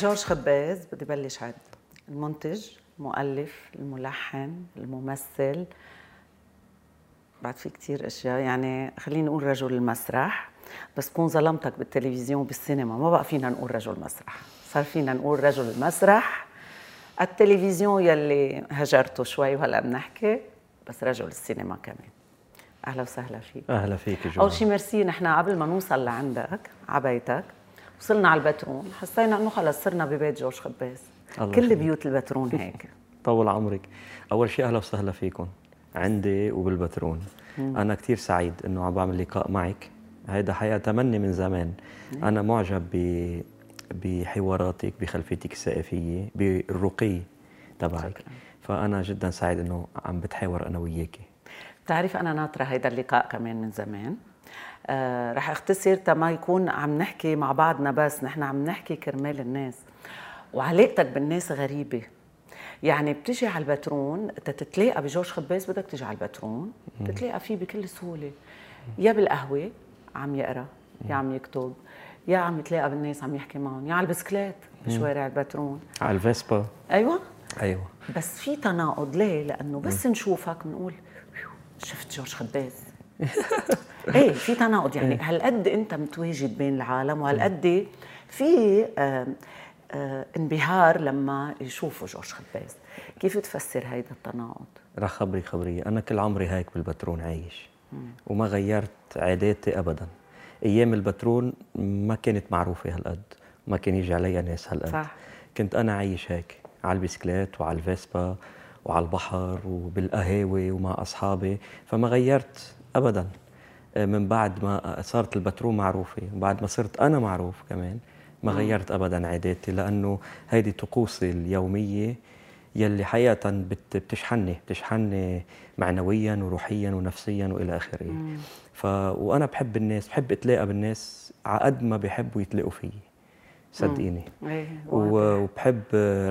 جورج خباز بدي بلش عد المنتج المؤلف الملحن الممثل. بعد في كتير أشياء يعني خليني نقول رجل المسرح. بس كون ظلمتك بالتلفزيون بالسينما. ما بقى فينا نقول رجل مسرح. صار فينا نقول رجل المسرح. التلفزيون يلي هجرته شوي وهلأ بنحكي بس رجل السينما كمان. أهلا وسهلا فيك. أهلا فيك جمال. أول شيء ميرسي نحن قبل ما نوصل لعندك على بيتك وصلنا على البترون. حسينا إنه خلص صرنا ببيت جورج خباز. كل يخليك. بيوت البترون هيك. طول عمرك. أول شيء أهلا وسهلا فيكم. عندي وبالبترون. أنا كثير سعيد إنه عم بعمل لقاء معك. هيدا حقيقه تمني من زمان. أنا معجب ب بحواراتك بخلفيتك الثقافيه بالرقي تبعك. فأنا جدا سعيد إنه عم بتحاور أنا وياكي. بتعرف أنا ناطرة هيدا اللقاء كمان من زمان. آه رح اختصر تما يكون عم نحكي مع بعضنا بس نحن عم نحكي كرمال الناس. وعلاقتك بالناس غريبة. يعني بتجي على البترون تتلاقى بجورج خباز بدك تجي على البترون تتلاقى فيه بكل سهولة. يا بالقهوة عم يقرأ يا عم يكتب يا عم يتلاقى بالناس عم يحكي معهم يا على البسكليت بشوارع البترون على الفيسبا. أيوه. أيوه. بس في تناقض ليه؟ لأنه بس نشوفك بنقول "ويو، شفت جورج خباز؟ إيه في تناقض يعني. هالقد أنت متواجد بين العالم وهالقد في آه آه انبهار لما يشوفوا جورج خباز كيف تفسر هيدا التناقض؟ رح خبري خبرية. أنا كل عمري هيك بالبترون عايش. وما غيرت عاداتي أبدا. أيام البترون ما كانت معروفة هالقد. ما كان يجي عليها ناس هالقد. صح. كنت أنا عايش هيك على البسكليت وعلى الفيسبا وعلى البحر وبالقهاوي ومع أصحابي. فما غيرت أبدا. آه، من بعد ما صارت البترون معروفة وبعد ما صرت أنا معروف كمان ما غيرت أبدا عاداتي لأنه هيدي طقوسي اليومية يلي حقيقة بت- بتشحنني بتشحنني معنويا وروحيا ونفسيا وإلى آخره. ف وأنا بحب الناس بحب أتلاقى بالناس على قد ما بيحبوا يتلاقوا فيي صدقيني. واضح. وبحب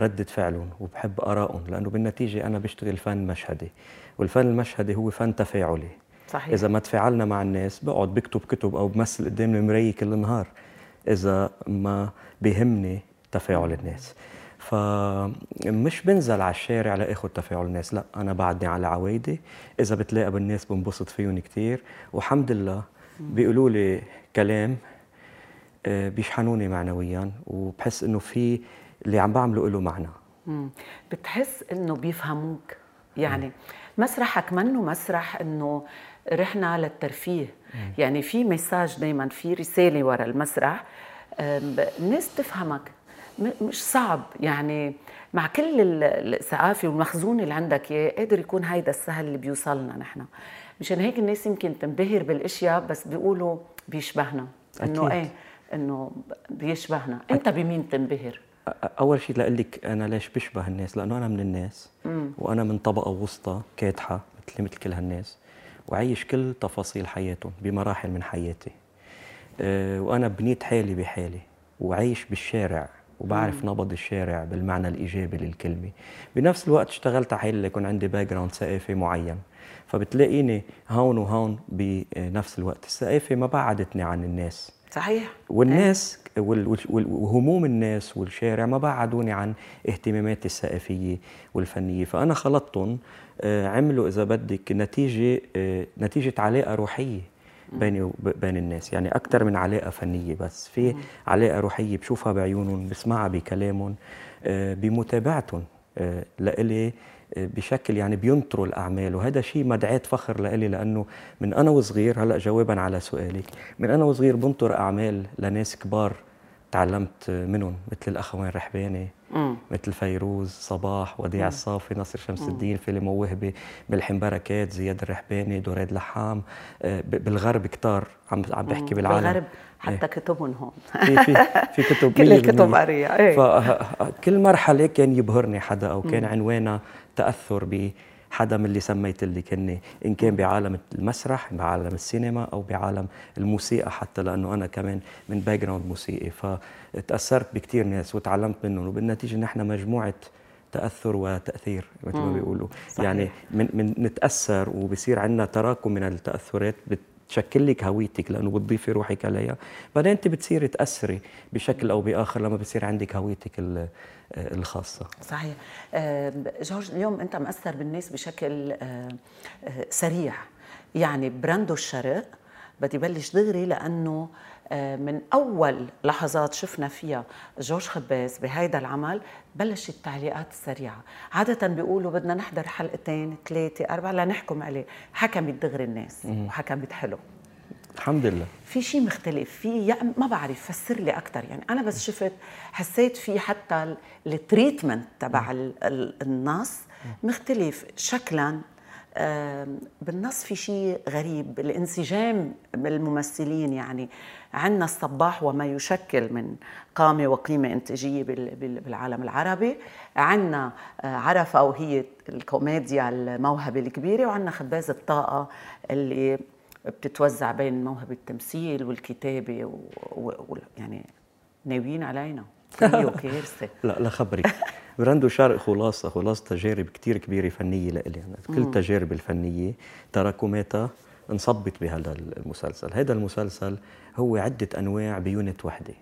ردة فعلهم وبحب آرائهم لأنه بالنتيجة أنا بشتغل فن مشهدي والفن المشهدي هو فن تفاعلي. صحيح. إذا ما تفاعلنا مع الناس بقعد بكتب كتب أو بمثل قدام المراية كل النهار إذا ما بيهمني تفاعل الناس. فمش بنزل على الشارع لآخذ تفاعل الناس لا أنا بعدني على عوايدي إذا بتلاقى بالناس بنبسط فيهم كتير. والحمد لله بيقولوا لي كلام آه، بيشحنوني معنويا وبحس إنه في اللي عم بعمله له معنى. بتحس إنه بيفهموك؟ يعني مسرحك منه مسرح إنه رحنا للترفيه يعني في مساج دائما في رسالة ورا المسرح. الناس تفهمك. مش صعب. يعني مع كل ال- الثقافه والمخزون اللي عندك اياه قادر يكون هيدا السهل اللي بيوصلنا نحن. مشان هيك الناس يمكن تنبهر بالأشياء بس بيقولوا بيشبهنا. إنه أكيد. إيه إنه بيشبهنا. أنت بمين تنبهر؟ أول شيء لاقول لك أنا ليش بشبه الناس؟ لأنه أنا من الناس. وأنا من طبقة وسطى كادحه مثل مثل كل هالناس. وعيش كل تفاصيل حياتهم بمراحل من حياتي. أه، وأنا بنيت حالي بحالي وعايش بالشارع وبعرف نبض الشارع بالمعنى الإيجابي للكلمة. بنفس الوقت اشتغلت على حالي ليكون عندي background ثقافي معين. فبتلاقيني هون وهون بنفس الوقت. الثقافة ما بعدتني عن الناس. صحيح. والناس وال- وال- وال- وهموم الناس والشارع ما بعدوني عن اهتماماتي الثقافيه والفنية. فأنا خلطتهم آه، عملوا إذا بدك نتيجة آه، نتيجة علاقة روحية بيني وبين الناس. يعني أكثر من علاقة فنية بس. في علاقة روحية بشوفها بعيونهم بسمعها بكلامهم آه، بمتابعتهم لإلي بشكل يعني بينطروا الأعمال وهذا شيء مدعاة فخر لإلي لأنه من أنا وصغير هلأ جوابا على سؤالك من أنا وصغير بنطر أعمال لناس كبار تعلمت منهم مثل الاخوين رحباني. مثل فيروز صباح وديع الصافي نصر شمس الدين فيلم وهبه ملحم بركات زياد الرحباني دوراد لحام آه، بالغرب كتار عم عم بحكي بالعالم. بالغرب حتى كتبهم هون. في في في كتب كل 100% الكتب قارية إيه. فكل مرحلة كان يبهرني حدا أو كان عنوانها تأثر بحدا من اللي سميت اللي كني إن كان بعالم المسرح بعالم السينما أو بعالم الموسيقى حتى لأنه أنا كمان من background موسيقي. فتأثرت بكثير ناس وتعلمت منهم وبالنتيجة نحن مجموعة تأثر وتأثير مثل ما بيقولوا. صحيح. يعني من من نتأثر وبصير عندنا تراكم من التأثرات بت تشكل لك هويتك لأنه بتضيفي روحك عليها. بعدين أنت بتصيري تأثري بشكل أو بآخر لما بصير عندك هويتك ال- الخاصة. صحيح. آه، جورج اليوم أنت مأثر بالناس بشكل آه، آه، سريع. يعني براندو الشرق بدي بلش دغري لأنه من أول لحظات شفنا فيها جورج خباز بهيدا العمل بلشت التعليقات السريعة. عادة بيقولوا بدنا نحضر حلقتين ثلاثة أربعة لنحكم عليه. حكمت دغري الناس وحكمت حلو الحمد لله. في شيء مختلف؟ في يعني ما بعرف فسر لي أكثر يعني أنا بس شفت حسيت في حتى ال- التريتمنت تبع ال- ال- النص مختلف شكلا. بالنص في شيء غريب. الانسجام بالممثلين يعني عندنا الصباح وما يشكل من قامة وقيمة إنتاجية بال- بال- بالعالم العربي. عندنا آه، عرفة وهي الكوميديا الموهبة الكبيرة وعندنا خباز الطاقة اللي بتتوزع بين موهبة التمثيل والكتابة و... و... يعني ناويين علينا. هي كارثة لا لا خبرك براندو شرق خلاصة خلاصة تجارب كتير كبيرة فنية لإلي. أنا كل التجارب الفنية تراكماتها انصبت بهذا المسلسل هذا المسلسل هو عدة أنواع بيونت وحدة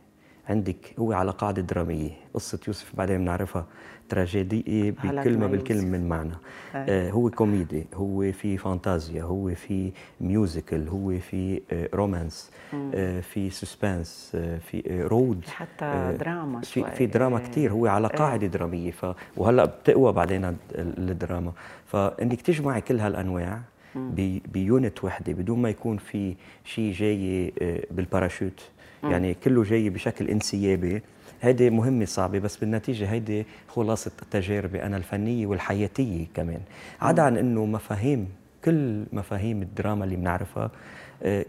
عندك هو على قاعدة درامية قصة يوسف بعدين بنعرفها تراجيدية على بكلمة بالكلمة. من معنى. آه هو كوميدي هو في فانتازيا هو في musical هو في آه romance آه في suspense آه في آه road movie حتى آه، دراما في شوي. في دراما إيه. كتير هو على قاعدة درامية ف وهلأ بتقوى بعدين ال- الدراما فإنك تجمعي كل هالأنواع ب- ب unit وحدة بدون ما يكون في شيء جاي آه، بالباراشوت. يعني كله جاي بشكل انسيابي. هيدي مهمة صعبة بس بالنتيجة هيدي خلاصة تجاربي أنا الفنية والحياتية كمان. عدا عن أنه مفاهيم كل مفاهيم الدراما اللي بنعرفها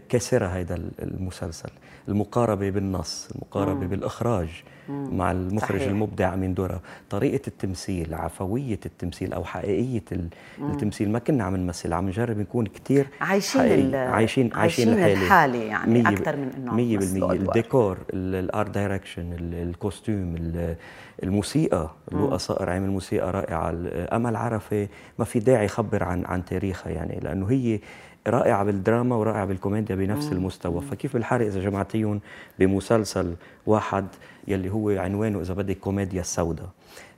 كاسرة هذا المسلسل. المقاربة بالنص المقاربة بالإخراج مع المخرج صحيح. المبدع أمين درة طريقة التمثيل عفوية التمثيل أو حقيقية ال- التمثيل. ما كنا عم نمثل عم نجرب نكون كتير عايشين. ال- عايشين عايشين الحالة. يعني أكتر من بالمية. أدوار. الديكور ال art direction ال costume ال- الموسيقى. لؤى صقر عامل موسيقى رائعة. امل عرفه ما في داعي يخبر عن عن تاريخها يعني لأنه هي رائعة بالدراما ورائعة بالكوميديا بنفس المستوى. فكيف بالحري إذا جمعتيهم بمسلسل واحد يلي هو عنوانه إذا بدك كوميديا السوداء؟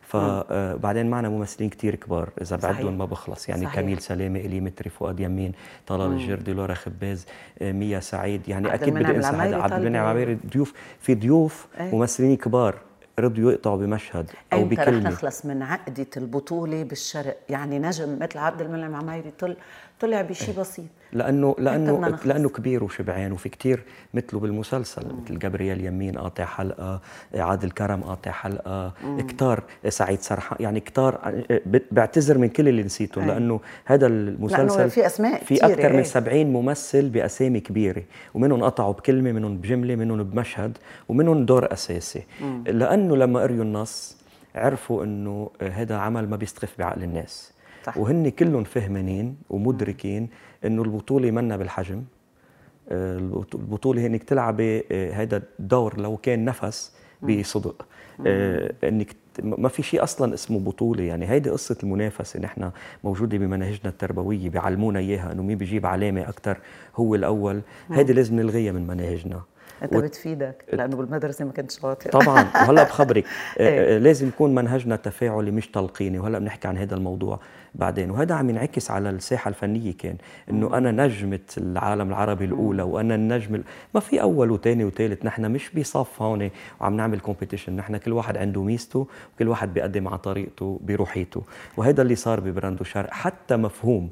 فبعدين معنا ممثلين كتير كبار إذا. بعدهم ما بخلص. يعني صحيح. كميل سلامه إلي متري فؤاد يمين طلال الجردي لورا خباز آه، ميا سعيد. يعني أكيد بدي أنسى هذا. عبد المنعم. عمايري ضيوف. في ضيوف إيه. ممثلين كبار رضيوا يقطعوا بمشهد أو إمتى رح بكلمة. نخلص من عقدة البطولة بالشرق؟ يعني نجم مثل عبد المنعم عمايري طل طلع بشيء بسيط لأنه لأنه. لأنه كبير وشبعان وفي كتير مثله بالمسلسل مثل جابرييل يمين قاطع حلقة عادل كرم قاطع حلقة كتار سعيد سرحان يعني كتار بعتذر من كل اللي نسيته أي. لأنه هذا المسلسل في أسماء في أكثر من إيه. 70 ممثل بأسامي كبيرة ومنهم قطعوا بكلمة منهم بجملة منهم بمشهد ومنهم دور أساسي لأنه لما قريوا النص عرفوا إنه هذا عمل ما بيستخف بعقل الناس صح. وهن كلهم فهمانين ومدركين إنه البطولة منا بالحجم. آه، البط- البطولة انك تلعبي آه، هذا الدور لو كان نفس بصدق. آه، إنك ما في شيء أصلا اسمه بطولة. يعني هيدي قصة المنافسة نحن موجودة بمناهجنا التربوية بيعلمونا إياها. إنه مين بيجيب علامة أكثر هو الأول. هيدي لازم نلغيها من مناهجنا. أنت بتفيدك لأنه بالمدرسة ما كنت شاطر. طبعا. وهلأ بخبرك آه، إيه. آه، لازم يكون منهجنا تفاعلي مش تلقيني. وهلأ بنحكي عن هذا الموضوع بعدين. وهذا عم ينعكس على الساحة الفنية كان إنه أنا نجمة العالم العربي الأولى وأنا النجم ال- ما في أول وثاني وثالث نحن مش بصف هون وعم نعمل competition نحن كل واحد عنده ميزته وكل واحد بيقدم على طريقته بروحيته. وهذا اللي صار ببراندو الشرق. حتى مفهوم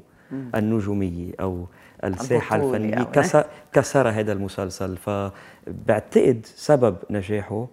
النجومية أو الساحة الفنية أو- كسر كسر هذا المسلسل. فبعتقد سبب نجاحه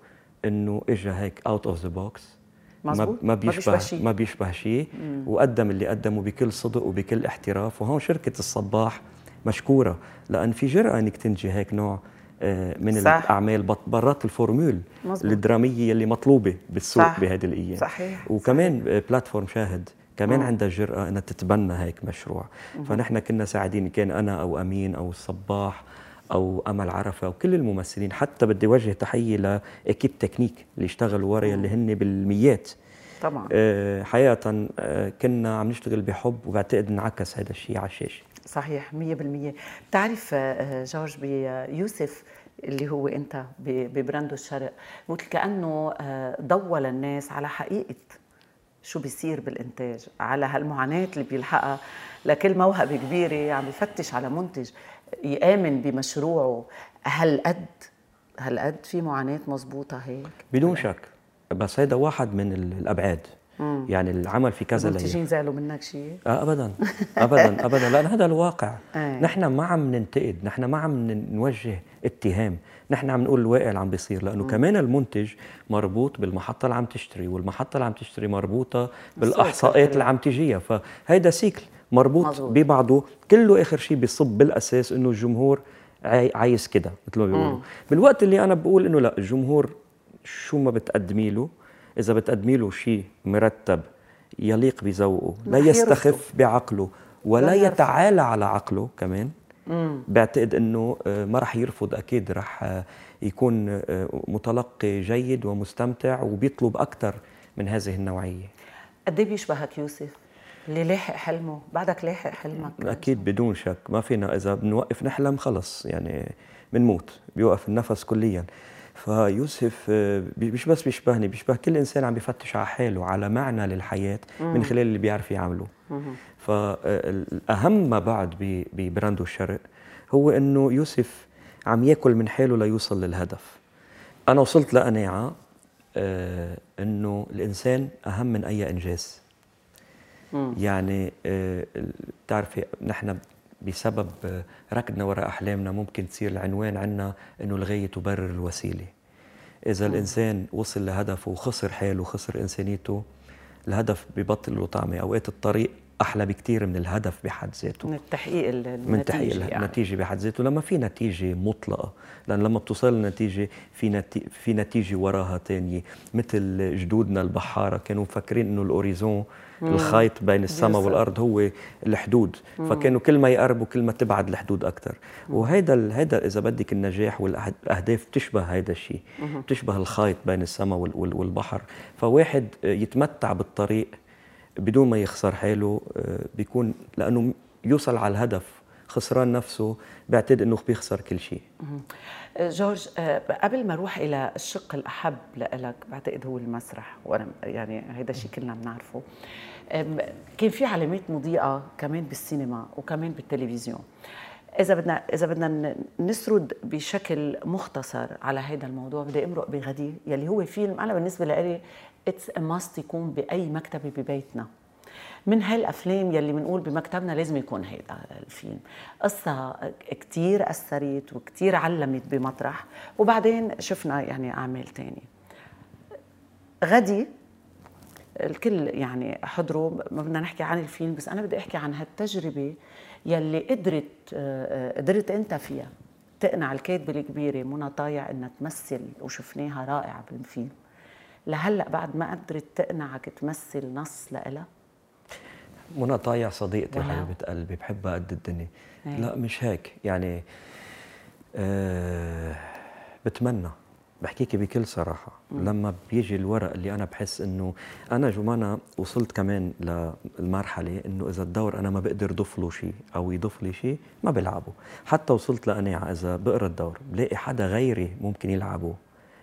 إنه اجى هيك out of the box ما بيشبه. ما بيشبه شيء. وقدم اللي قدمه بكل صدق وبكل احتراف. وهون شركة الصباح مشكورة. لأن في جرأة إنك تنتجي هيك نوع آه، من صح. الأعمال. برات ال formule مزبوط. الدرامية اللي مطلوبة بالسوق. بهذه الأيام. صحيح. وكمان آه، platform شاهد. كمان عندها الجرأة إنها تتبنى هيك مشروع. فنحن كنا ساعدين كان أنا أو أمين أو الصباح أو أمل عرفة وكل الممثلين حتى بدي وجه تحية ل l'équipe technique اللي اشتغلوا ورا اللي هن بالميات. طبعا. آه، حقيقة آه، كنا عم نشتغل بحب وبعتقد انعكس هذا الشيء على الشاشة. صحيح 100% بتعرف آه، جورج بيوسف اللي هو أنت ببراندو الشرق قلت كأنه آه، ضوى للناس على حقيقة شو بيصير بالإنتاج؟ على هالمعاناة اللي بيلحقها. لكل موهبة كبيرة عم يفتش على منتج يآمن بمشروعه. هالقد هالقد في معاناة مزبوطة هيك؟ بدون شك. بس هيدا واحد من الأبعاد. مم. يعني العمل في كذا ليله تيجي زعلوا منك شيء؟ آه ابدا. ابدا. ابدا. لأن هذا الواقع. آه. نحن ما عم ننتقد. نحن ما عم نوجه اتهام نحن عم نقول الواقع اللي عم بيصير لأنه مم. كمان المنتج مربوط بالمحطة اللي عم تشتري والمحطة اللي عم تشتري مربوطة بالاحصاءات اللي عم تجيها فهيدا سيكل مربوط مزبوط. ببعضه كله آخر شيء بيصب بالأساس إنه الجمهور عايز كده مثل ما بيقولوا بالوقت اللي أنا بقول إنه لا الجمهور شو ما بتقدمي له إذا بتقدمي له شيء مرتب يليق بذوقه لا يستخف بعقله ولا يتعالى على عقله كمان. بعتقد إنه آه، ما رح يرفض. أكيد رح آه، يكون آه، متلقي جيد ومستمتع وبيطلب أكثر من هذه النوعية. قد إيه بيشبهك يوسف؟ اللي لاحق حلمه بعدك لاحق حلمك. أكيد بدون شك. ما فينا إذا بنوقف نحلم خلص يعني بنموت بيوقف النفس كليا. فيوسف مش بس بيشبهني بيشبه كل إنسان عم بيفتش على حاله على معنى للحياة من خلال اللي بيعرف يعمله. فالأهم ما بعد ببراندو الشرق هو إنه يوسف عم ياكل من حاله ليوصل للهدف. أنا وصلت لقناعة آه، إنه الإنسان أهم من أي إنجاز. يعني بتعرفي آه، نحن بسبب ركضنا وراء أحلامنا ممكن تصير العنوان عندنا إنه الغاية تبرر الوسيلة. إذا الإنسان وصل لهدفه وخسر حاله وخسر إنسانيته الهدف ببطل له طعمه أوقات الطريق أحلى بكثير من الهدف بحد ذاته. من التحقيق النتيجه من تحقيق يعني. النتيجه بحد ذاته. لما في نتيجة مطلقة لأن لما بتوصل النتيجه في نتي في نتيجة وراها ثانية مثل جدودنا البحارة كانوا مفكرين إنه الأوريزون الخيط بين السماء والأرض هو الحدود. فكانوا كل ما يقربوا كل ما تبعد الحدود أكثر وهيدا هيدا إذا بدك النجاح والأهداف بتشبه هيدا الشيء. بتشبه الخيط بين السماء والبحر. فواحد يتمتع بالطريق بدون ما يخسر حاله آه، بيكون لأنه يوصل على الهدف خسران نفسه بعتقد إنه بيخسر كل شيء. جورج آه، قبل ما أروح إلى الشق الأحب لك بعتقد هو المسرح وأنا يعني هيدا الشيء كلنا بنعرفه. كان في علامات مضيئة كمان بالسينما وكمان بالتلفزيون. إذا بدنا إذا بدنا نسرد بشكل مختصر على هذا الموضوع بدي أمرق بغدي يلي هو فيلم أنا بالنسبة لي it's a must يكون بأي مكتبه ببيتنا من هالأفلام يلي بنقول بمكتبتنا لازم يكون هيدا الفيلم. قصة كثير أثرت وكثير علمت بمطرح. وبعدين شفنا يعني أعمال تانية. غدي الكل يعني حضروا. ما بدنا نحكي عن الفيلم بس أنا بدي أحكي عن هالتجربة يلي قدرت قدرت أنت فيها تقنع الكاتبة الكبيرة منى طايع إنها تمثل وشفناها رائعة بالفيلم. لهلأ بعد ما قدرت تقنعك تمثل نص لإلها؟ منى طايع صديقتي حبيبة قلبي بحبها قد الدنيا. هي. لا مش هيك. يعني أه بتمنى. بحكيكي بكل صراحة. م. لما بيجي الورق اللي أنا بحس إنه أنا جمانة وصلت كمان للمرحلة إنه إذا الدور أنا ما بقدر ضف له شيء أو يضيف لي شيء ما بلعبه حتى وصلت لقناعة إذا بقرا الدور بلاقي حدا غيري ممكن يلعبه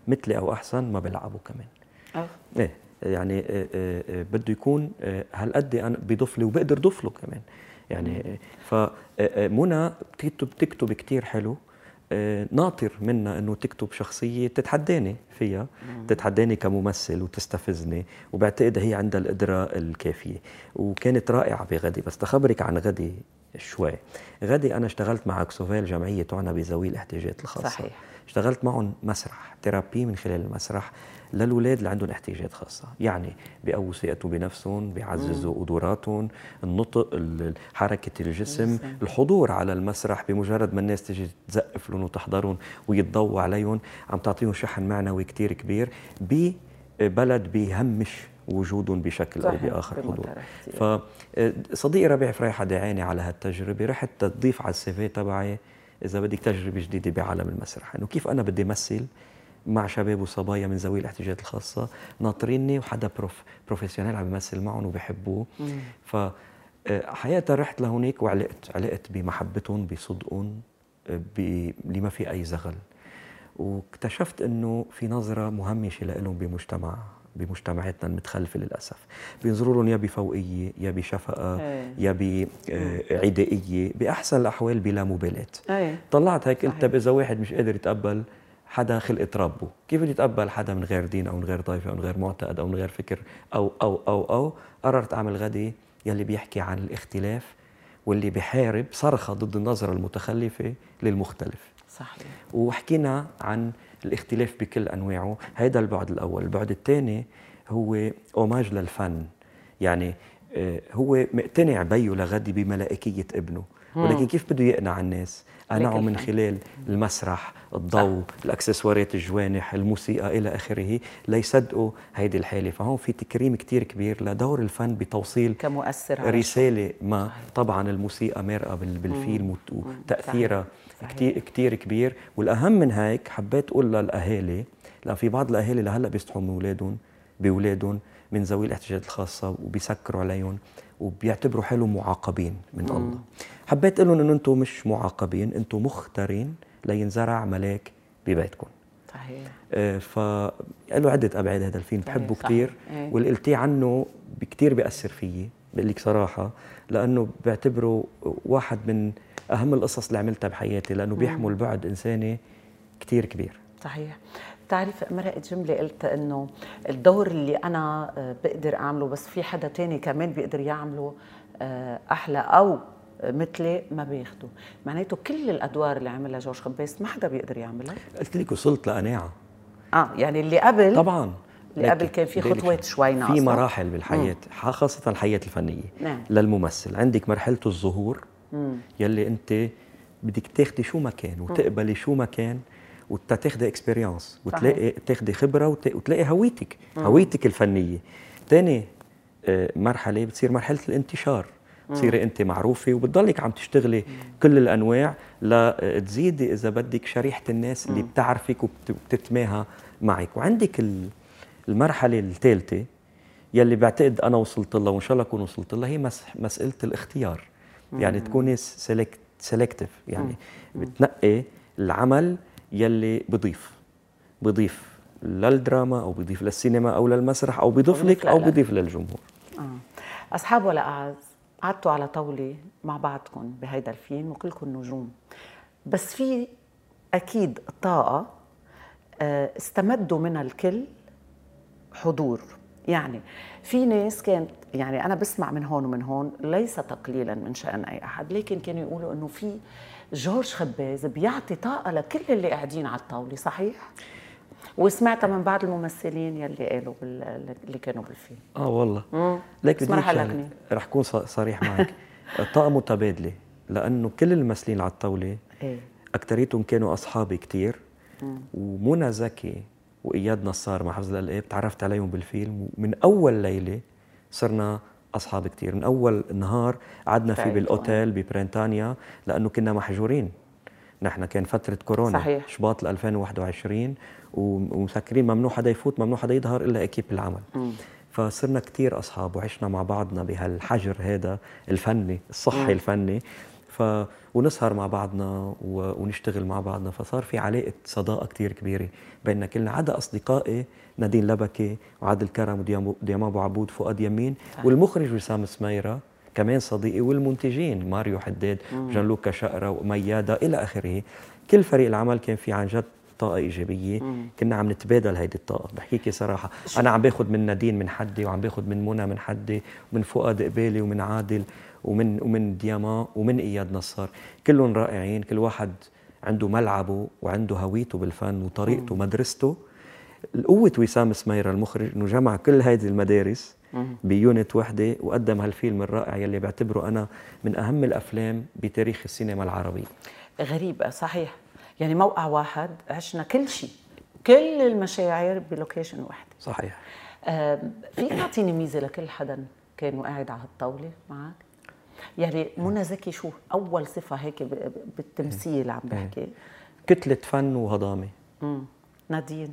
مثلي أو أحسن ما بلعبه كمان. أه. إيه يعني آه، آه، آه، بده يكون هالقد أنا بيضيف لي وبقدر ضيف له كمان. يعني فمنى بتكتب بتكتب كثير حلو. ناطر منا إنه تكتب شخصية تتحداني فيها تتحداني كممثل وتستفزني وبعتقد هي عندها القدرة الكافية. وكانت رائعة بغدي بس تخبرك عن غدي شوي. غدي أنا اشتغلت مع كسوفيل جمعية تعنى بذوي الاحتياجات الخاصة. صحيح. اشتغلت معهم مسرح ثيرابي من خلال المسرح للاولاد اللي عندهم احتياجات خاصة. يعني بيقووا ثقتهم بنفسهم بيعززوا قدراتهم النطق حركة الجسم. الحضور على المسرح بمجرد ما الناس تجي تزقف لهم وتحضرهم ويتضوى عليهم عم تعطيهم شحن معنوي كتير كبير ببلد بيهمش وجودهم بشكل أو بآخر حضور. فصديقي ربيع فريحة دعاني على هالتجربة. رحت تضيف على السي في تبعي إذا بدك تجربة جديدة بعالم المسرح. إنه كيف أنا بدي امثل مع شباب وصبايا من ذوي الاحتياجات الخاصة ناطريني وحدا prof- professionnel عم بيمثل معهم وبيحبوه ف آه، حقيقة رحت لهونيك وعلقت علقت بمحبتهم بصدقهم آه، اللي ما في أي زغل. واكتشفت إنه في نظرة مهمشة لهم بمجتمع بمجتمعاتنا المتخلفة للأسف. بينظروا لهم يا بفوقية يا بشفقة إيه. يا بعدائيه بأحسن الأحوال بلا مبالاة. إيه. طلعت هيك قلت طب إذا واحد مش قادر يتقبل حدا خلقة ربه كيف بده يتقبل حدا من غير دين أو من غير طائفه أو من غير معتقد أو من غير فكر أو أو أو أو؟ قررت أعمل غدي يلي بيحكي عن الاختلاف واللي بحارب صرخة ضد النظرة المتخلفة للمختلف. صحيح. وحكينا عن الاختلاف بكل أنواعه. هذا البعد الأول. البعد الثاني هو اوماج للفن. يعني آه، هو مقتنع بيه لغدي بملائكية ابنه. ولكن كيف بده يقنع الناس؟ قنعه من خلال المسرح الضوء الأكسسوارات الجوانح الموسيقى إلى آخره ليصدقوا هيدي الحاله فهون في تكريم كتير كبير لدور الفن بتوصيل كمؤثر رسالة ما. طبعا الموسيقى مرقه بالفيلم وتأثيرها. كثير كثير كبير. والأهم من هيك حبيت أقول للأهالي لأن في بعض الأهالي لهلأ بيصحوا من أولادهم بأولادهم من ذوي الاحتياجات الخاصة وبيسكروا عليهم وبيعتبروا حالهم معاقبين من مم. الله. حبيت أقول لهم إنه أنتم مش معاقبين أنتم مختارين لينزرع ملاك ببيتكم. صحيح. آه فله عدة أبعاد هذا الفيلم بحبه كثير إيه. واللي قلتيه عنه كثير بيأثر فيي بقول لك صراحة لأنه بعتبره واحد من أهم القصص اللي عملتها بحياتي لأنه بيحمل بعد إنساني كثير كبير. صحيح. بتعرف مرقت جملة قلت إنه الدور اللي أنا آه، بقدر أعمله بس في حدا تاني كمان بيقدر يعمله آه، أحلى أو مثلي ما بياخده. معناته كل الأدوار اللي عملها جورج خباز ما حدا بيقدر يعملها. قلت لك وصلت لقناعة. آه يعني اللي قبل طبعا. اللي قبل كان في خطوات شوي ناقصة. في مراحل بالحياة مم. خاصة الحياة الفنية. نعم. للممثل. عندك مرحلة الظهور. يلي انت بدك تاخدي شو ما كان وتقبلي شو ما كان وتاخدي اكسبيرينس وتلاقي تاخدي خبرة وتلاقي هويتك هويتك الفنية. ثاني آه، مرحلة بتصير مرحلة الانتشار تصيري انت معروفة وبتضلك عم تشتغلي كل الأنواع لتزيدي إذا بدك شريحة الناس اللي بتعرفك وبتتماهى معك. وعندك المرحلة الثالثة يلي بعتقد أنا وصلت لها وإن شاء الله أكون وصلت لها هي مسألة الاختيار. يعني تكوني select- selective يعني بتنقي العمل يلي بضيف. بضيف للدراما أو بضيف للسينما أو للمسرح أو بضيف لك أو بضيف للجمهور. آه. أصحاب ولا أعز قعدتوا على طاولة مع بعضكم بهيدا الفيلم وكلكم نجوم. بس في أكيد طاقة آه، استمدوا منها الكل حضور. يعني في ناس كانت يعني أنا بسمع من هون ومن هون ليس تقليلا من شأن أي أحد لكن كانوا يقولوا إنه في جورج خباز بيعطي طاقة لكل اللي قاعدين على الطاولة صحيح؟ وسمعتها من بعض الممثلين يلي قالوا بال... اللي كانوا بالفيلم. آه والله. ليك بدي رح أكون صريح معك. طاقة متبادلة لأنه كل الممثلين على الطاولة إيه. اكثريتهم كانوا أصحابي كثير ومنى زكي وإياد نصار مع حفظ الألقاب تعرفت عليهم بالفيلم ومن أول ليلة صرنا أصحاب كثير من أول نهار قعدنا فيه بالأوتيل ببرينتانيا لأنه كنا محجورين نحن كان فترة كورونا صحيح. شباط 2021 ومسكرين ممنوع حدا يفوت ممنوع حدا يظهر إلا إكيب العمل م. فصرنا كثير أصحاب وعشنا مع بعضنا بهالحجر هذا الفني الصحي م. الفني ف ونسهر مع بعضنا ونشتغل مع بعضنا. فصار في علاقة صداقة كثير كبيرة بيننا. كلنا عدا أصدقائي نادين لبكي وعادل كرم وديام أبو عبود فؤاد يمين والمخرج وسام سميرة كمان صديقي والمنتجين ماريو حداد جان لوكا شقرة وميادة إلى آخره. كل فريق العمل كان في عن جد طاقة إيجابية. مم. كنا عم نتبادل هيدي الطاقة. بحكيكي صراحة أنا عم باخذ من نادين من حدي وعم باخذ من منى من حدي ومن فؤاد قبالي ومن عادل. ومن ومن دياما ومن إياد نصار كلهم رائعين كل واحد عنده ملعبه وعنده هويته بالفن وطريقته ومدرسته القوة وسام سميرة المخرج إنه جمع كل هذه المدارس ب unit وحدة وقدم هالفيلم الرائع يلي بعتبره أنا من أهم الأفلام بتاريخ السينما العربية. غريبة صحيح. يعني موقع واحد عشنا كل شيء كل المشاعر ب location واحد. صحيح. آه فيك تعطيني ميزة لكل حدا كان قاعد على الطاولة معك؟ يعني منى زكي شو أول صفة هيك بالتمثيل عم بحكي؟ كتلة فن وهضامة. نادين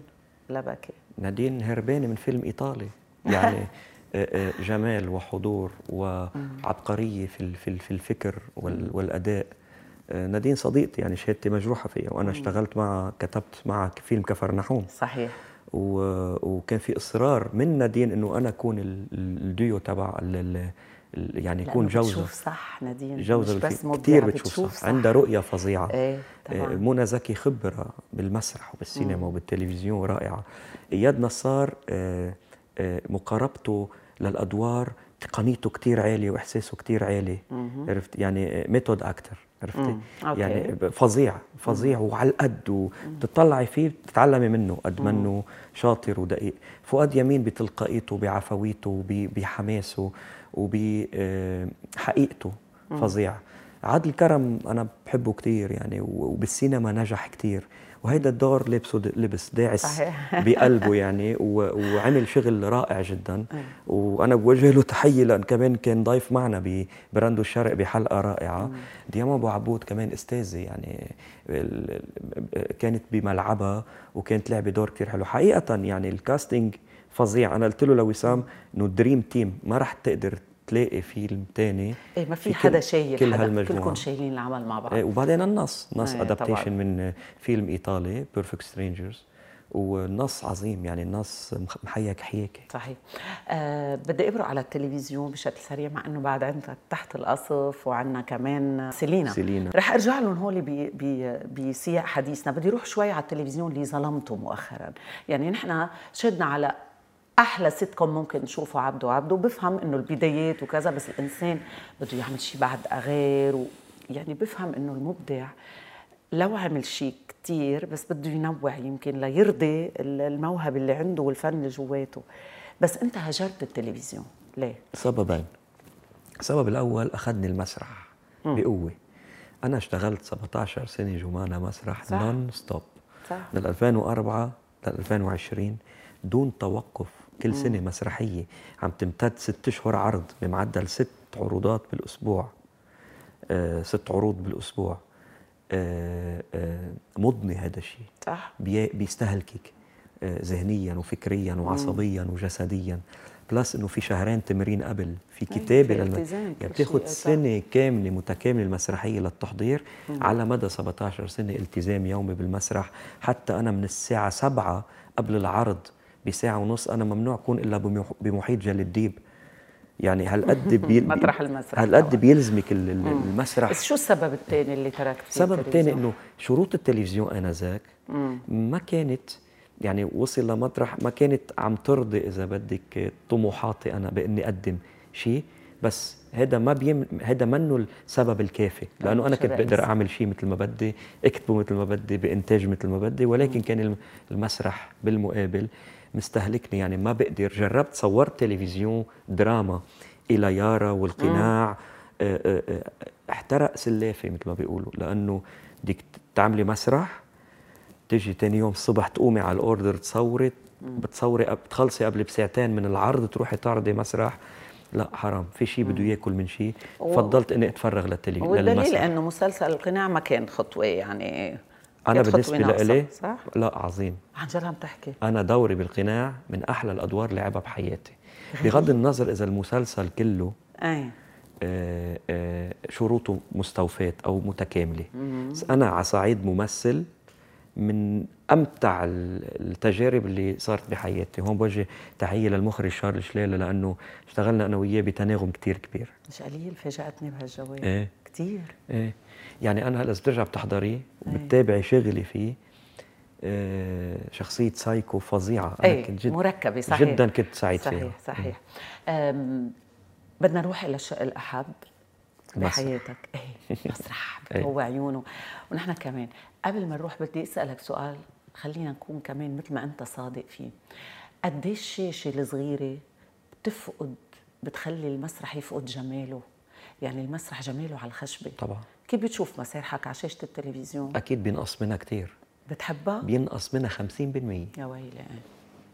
لبكي. نادين هربانة من فيلم إيطالي. يعني آه، آه، جمال وحضور وعبقرية في في في الفكر والأداء. آه، نادين صديقتي يعني شهادتي مجروحة فيها وأنا اشتغلت معها كتبت معها فيلم كفر نحوم صحيح وكان في إصرار من نادين إنه أنا أكون الديو تبع يعني يكون جوزة. بتشوف صح نادين. جوزة مش بس كثير بتشوف, بتشوف صح, صح. عندها رؤية فظيعة. إيه طبعا. منى زكي خبرة بالمسرح وبالسينما مم. وبالتلفزيون رائعة إياد نصار مقاربته للأدوار تقنيته كثير عالية وإحساسه كثير عالي. عرفت؟ يعني ميثود أكتر. عرفتي يعني فظيع فظيع وعلى القد وبتطلعي فيه بتتعلمي منه قد ما انه شاطر ودقيق. فؤاد يمين بتلقائيته بعفويته بحماسه. وبحقيقته فظيع. عادل كرم أنا بحبه كثير يعني وبالسينما نجح كثير وهيدا الدور لبسه لبس داعس صحيح. بقلبه يعني وعمل شغل رائع جدا. وأنا بوجه له تحية لأن كمان كان ضيف معنا براندو الشرق بحلقة رائعة. ديما أبو عبود كمان استاذه يعني كانت بملعبها وكانت لعبة دور كثير حلو. حقيقه يعني ال casting فظيع. أنا قلت له لوسام إنه dream team ما راح تقدر تلاقي فيلم تاني إيه ما في حدا شايل كل حدا هالمجموعة. كلكم شايلين العمل مع بعض. إيه وبعدين النص نص إيه adaptation من فيلم إيطالي Perfect Strangers والنص عظيم يعني النص محيك حياكي صحيح. أه بدي أمرق على التلفزيون بشكل سريع مع إنه بعد عندك تحت القصف وعندنا كمان سيلينا. سيلينا. رح أرجع لهم هول بسياق حديثنا. بدي أروح شوي على التلفزيون اللي ظلمته مؤخرا. يعني نحن شهدنا على أحلى سيت كوم ممكن نشوفه عبده. عبده بفهم إنه البدايات وكذا بس الإنسان بده يعمل شيء بعد غير و يعني بفهم إنه المبدع لو عمل شيء كثير بس بده ينوع يمكن ليرضي الموهبة اللي عنده والفن اللي جواته. بس أنت هجرت التلفزيون. ليه؟ سببين السبب الأول أخذني المسرح م. بقوة. أنا اشتغلت 17 سنة جمانة مسرح صح. non-stop صح. من 2004 ل 2020 دون توقف. كل سنة مسرحية عم تمتد ست اشهر عرض بمعدل ست عروضات بالأسبوع. آه ست عروض بالأسبوع. آه آه مضني هذا الشيء. صح. بيستهلكك آه ذهنيا وفكريا وعصبيا وجسديا. plus إنه في شهرين تمرين قبل في كتابة للم... يعني بتاخذ سنة كاملة متكاملة المسرحية للتحضير مم. على مدى 17 سنة التزام يومي بالمسرح. حتى أنا من الساعة 7 قبل العرض بساعة ونص أنا ممنوع أكون إلا بمحيط جل الديب. يعني هالقد بي... مطرح المسرح هالقد بيلزمك المسرح؟ بس شو السبب الثاني اللي تركت فيه السبب الثاني إنه شروط التلفزيون آنذاك ما كانت يعني وصل لمطرح ما كانت عم ترضي إذا بدك طموحاتي أنا بإني أقدم شيء. بس هذا ما بيم هذا منه السبب الكافي لأنه أنا كنت بقدر أعمل شيء مثل ما بدي اكتبه مثل ما بدي بإنتاج مثل ما بدي ولكن كان المسرح بالمقابل مستهلكني. يعني ما بقدر. جربت صورت تلفزيون دراما إلى يارا والقناع آه، آه، آه، احترق سلافة مثل ما بيقولوا. لأنه بدك تعملي مسرح تيجي ثاني يوم الصبح تقومي على الأوردر تصوري بتصوري بتخلصي قبل بساعتين من العرض تروحي تعرضي مسرح. لا حرام. في شيء بده ياكل من شيء فضلت إني أتفرغ للتلفزيون والدليل إنه مسلسل القناع ما كان خطوة يعني أنا بالنسبة لإلي لا عظيم. عن جد عم تحكي. أنا دوري بالقناع من أحلى الأدوار اللي لعبها بحياتي. بغض النظر إذا المسلسل كله أي. آه آه شروطه مستوفاة أو متكاملة. بس أنا على صعيد ممثل من أمتع التجارب اللي صارت بحياتي. هون بوجه تحية للمخرج شارل شلاله لأنه اشتغلنا أنا وياه بتناغم كثير كبير. مش قليل فاجأتني بهالجواب. إيه. كثير إيه. يعني أنا هلأ بترجع بتحضريه وبتتابعي شغلي فيه آه شخصية سايكو فظيعة. أنا أيه كنت جد مركبة صحيح. جدا كنت سعيد صحيح فيها. صحيح. صحيح بدنا نروح إلى الشيء الأحب بحياتك. إيه مسرح هو عيونه. ونحن كمان قبل ما نروح بدي أسألك سؤال خلينا نكون كمان مثل ما أنت صادق فيه. قديش الشاشة الصغيرة بتفقد بتخلي المسرح يفقد جماله؟ يعني المسرح جماله على الخشبة. طبعا. كيف بتشوف مسارحك على شاشة التلفزيون؟ أكيد بينقص منها كثير بتحبها؟ بينقص منها 50% يا ويلي.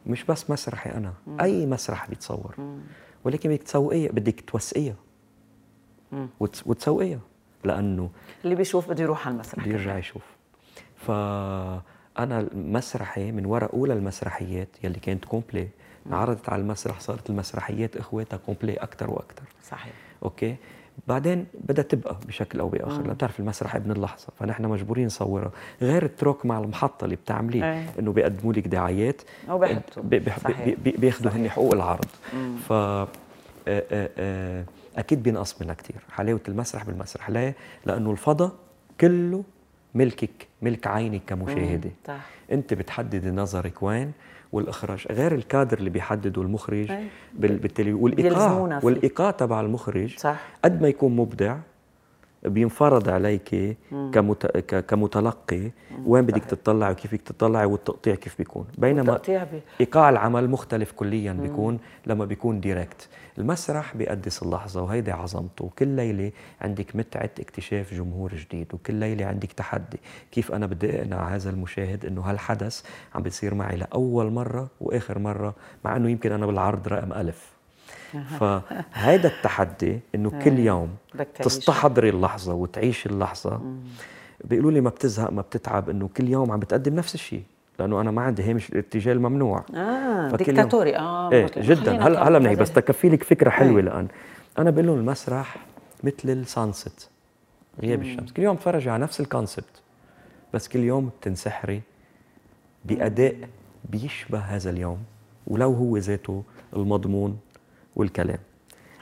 مش بس مسرحي أنا مم. أي مسرح بيتصور. مم. ولكن بدك تسوقيها بدك توسقيها وتسوقيها لأنه اللي بيشوف بده يروح على المسرح بده يرجع يشوف. فأنا مسرحي من وراء أولى المسرحيات يلي كانت complet عرضت على المسرح صارت المسرحيات إخواتها complet أكثر وأكثر صحيح. أوكي؟ بعدين بدها تبقى بشكل أو بآخر لما بتعرف المسرح ابن اللحظة فنحن مجبورين نصورها غير التروك مع المحطة اللي بتعمليه أي. إنه بيقدموا لك دعايات أو بيحطوا. بياخذوا هن حقوق العرض. ف آه، آه، آه، أكيد بينقص منها كثير حلاوة المسرح بالمسرح. ليه؟ لأنه الفضاء كله ملكك ملك عينك كمشاهدة. أنت بتحددي نظرك وين والإخراج غير الكادر اللي بيحدده المخرج أي. بال- بالتلفزيون بيلزمونا والايقاع. والإيقاع تبع المخرج صح قد ما يكون مبدع بينفرض عليك كمت... كمتلقي. وين بدك تطلعي وكيف بدك تطلعي والتقطيع كيف بيكون؟ بينما بي- إيقاع العمل مختلف كليا بيكون لما بيكون ديركت المسرح بيقدس اللحظة وهيدي عظمته. كل ليلة عندك متعة اكتشاف جمهور جديد وكل ليلة عندك تحدي. كيف أنا بدي أقنع هذا المشاهد إنه هالحدث عم بيصير معي لأول مرة وآخر مرة مع إنه يمكن أنا بالعرض رقم ألف. فهيدا التحدي إنه كل يوم بدك تعيشه. تستحضري اللحظة وتعيشي اللحظة. بيقولوا لي ما بتزهق ما بتتعب إنه كل يوم عم بتقدم نفس الشيء لأنه أنا ما عندي هامش الاتجاه الممنوع. آه يوم- ديكتاتوري. آه إيه جدا. هلا هلا بنحكي بس. تكفي لك فكرة حلوة إيه. الان أنا بقول لهم المسرح مثل ال sunset غياب الشمس. كل يوم تفرجي على نفس ال concept بس كل يوم بتنسحري بأداء بيشبه هذا اليوم ولو هو ذاته المضمون والكلام.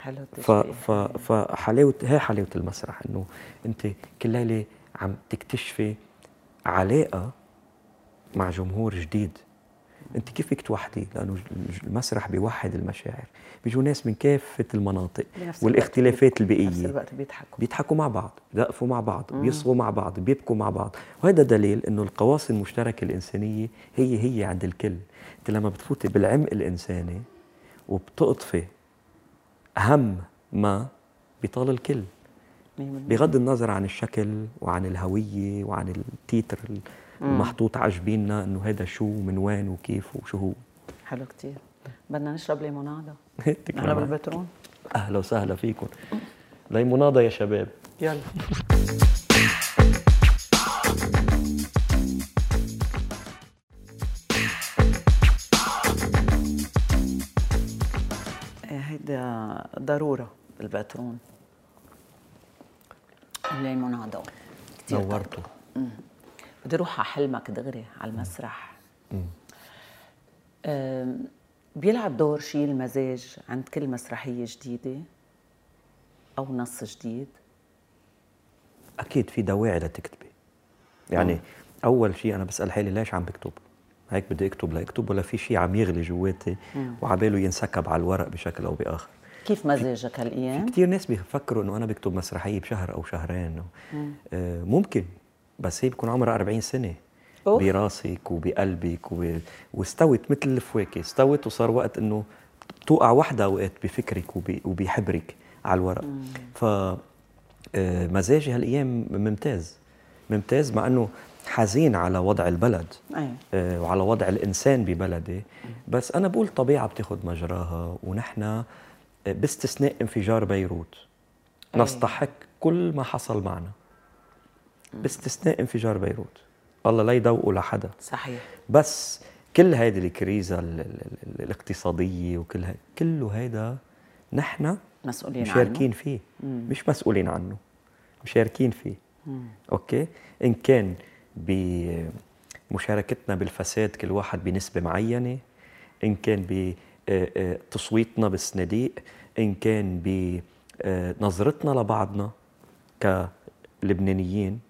حلو ف ف فحلاوه هي حلاوة المسرح إنه أنت كل ليلة عم تكتشفي علاقة مع جمهور جديد. أنت كيف بدك توحدي؟ لأنه المسرح بيوحد المشاعر. بيجوا ناس من كافة المناطق والاختلافات البيئية. بنفس الوقت بيضحكوا. بيضحكوا مع بعض بيقفوا مع بعض بيصغوا مع بعض بيبكوا مع بعض. وهذا دليل إنه القواصي المشتركة الإنسانية هي هي عند الكل. أنت لما بتفوتي بالعمق الإنساني وبتقطفي اهم ما بيطال الكل. بغض النظر عن الشكل وعن الهوية وعن التيتر المحطوط على جبيننا إنه هذا شو من وين وكيف وشو هو. حلو كتير. بدنا نشرب إحنا العافية. بالبترون أهلا وسهلا فيكم. ليمونادا يا شباب. يلا. هيدا ضرورة بالبترون الليمونادا كتير طيب. نورتوا بدي أروح على حلمك دغري على المسرح. بيلعب دور شيء المزاج عند كل مسرحية جديدة أو نص جديد؟ أكيد في دواعي لتكتبي يعني أول شيء أنا بسأل حالي ليش عم بكتب هيك بدي اكتب لاكتب ولا في شيء عم يغلي جواتي وعباله ينسكب على الورق بشكل أو بآخر. كيف مزاجك هالأيام؟ كثير ناس بيفكروا إنه أنا بكتب مسرحية بشهر أو شهرين. آه ممكن بس هي بكون عمرها 40 سنة. أوف. براسك وبقلبك وب... واستوت مثل الفواكه. استوت وصار وقت إنه توقع وحدة أوقات بفكرك وب... وبحبرك على الورق. ف آه، مزاجي هالأيام ممتاز. ممتاز مع إنه حزين على وضع البلد أي. آه، وعلى وضع الإنسان ببلدي بس أنا بقول طبيعة بتاخذ مجراها ونحن آه، باستثناء انفجار بيروت أي. نستحق كل ما حصل معنا. باستثناء انفجار بيروت. الله لا يدوقه لحدا. صحيح. بس كل هذه الكريزة ال- ال- ال- الاقتصادية وكل هي كله هيدا نحن مسؤولين مشاركين فيه. مش مسؤولين عنه مشاركين فيه. أوكي؟ إن كان بمشاركتنا بالفساد كل واحد بنسبة معينة إن كان بتصويتنا بالصناديق إن كان بنظرتنا لبعضنا كلبنانيين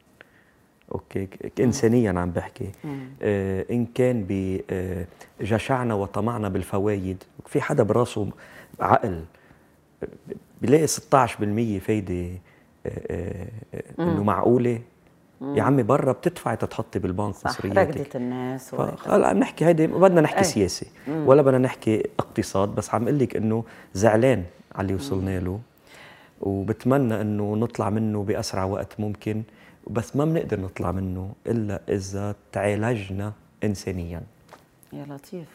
أوكي؟ كانسانيا عم بحكي. آه إن كان بجشعنا وطمعنا بالفوايد في حدا براسه عقل بيلاقي 16% فايدة آه، آه، آه، إنه معقولة. يا عمي برا بتدفعي تتحطي بالبنك صح مصرياتك. رقدة الناس و... هلا عم نحكي هيدي بدنا نحكي أي. سياسي. ولا بدنا نحكي اقتصاد بس عم أقول لك إنه زعلان على اللي وصلنا له وبتمنى إنه نطلع منه بأسرع وقت ممكن بس ما بنقدر نطلع منه إلا إذا تعالجنا انسانيا. يا لطيف.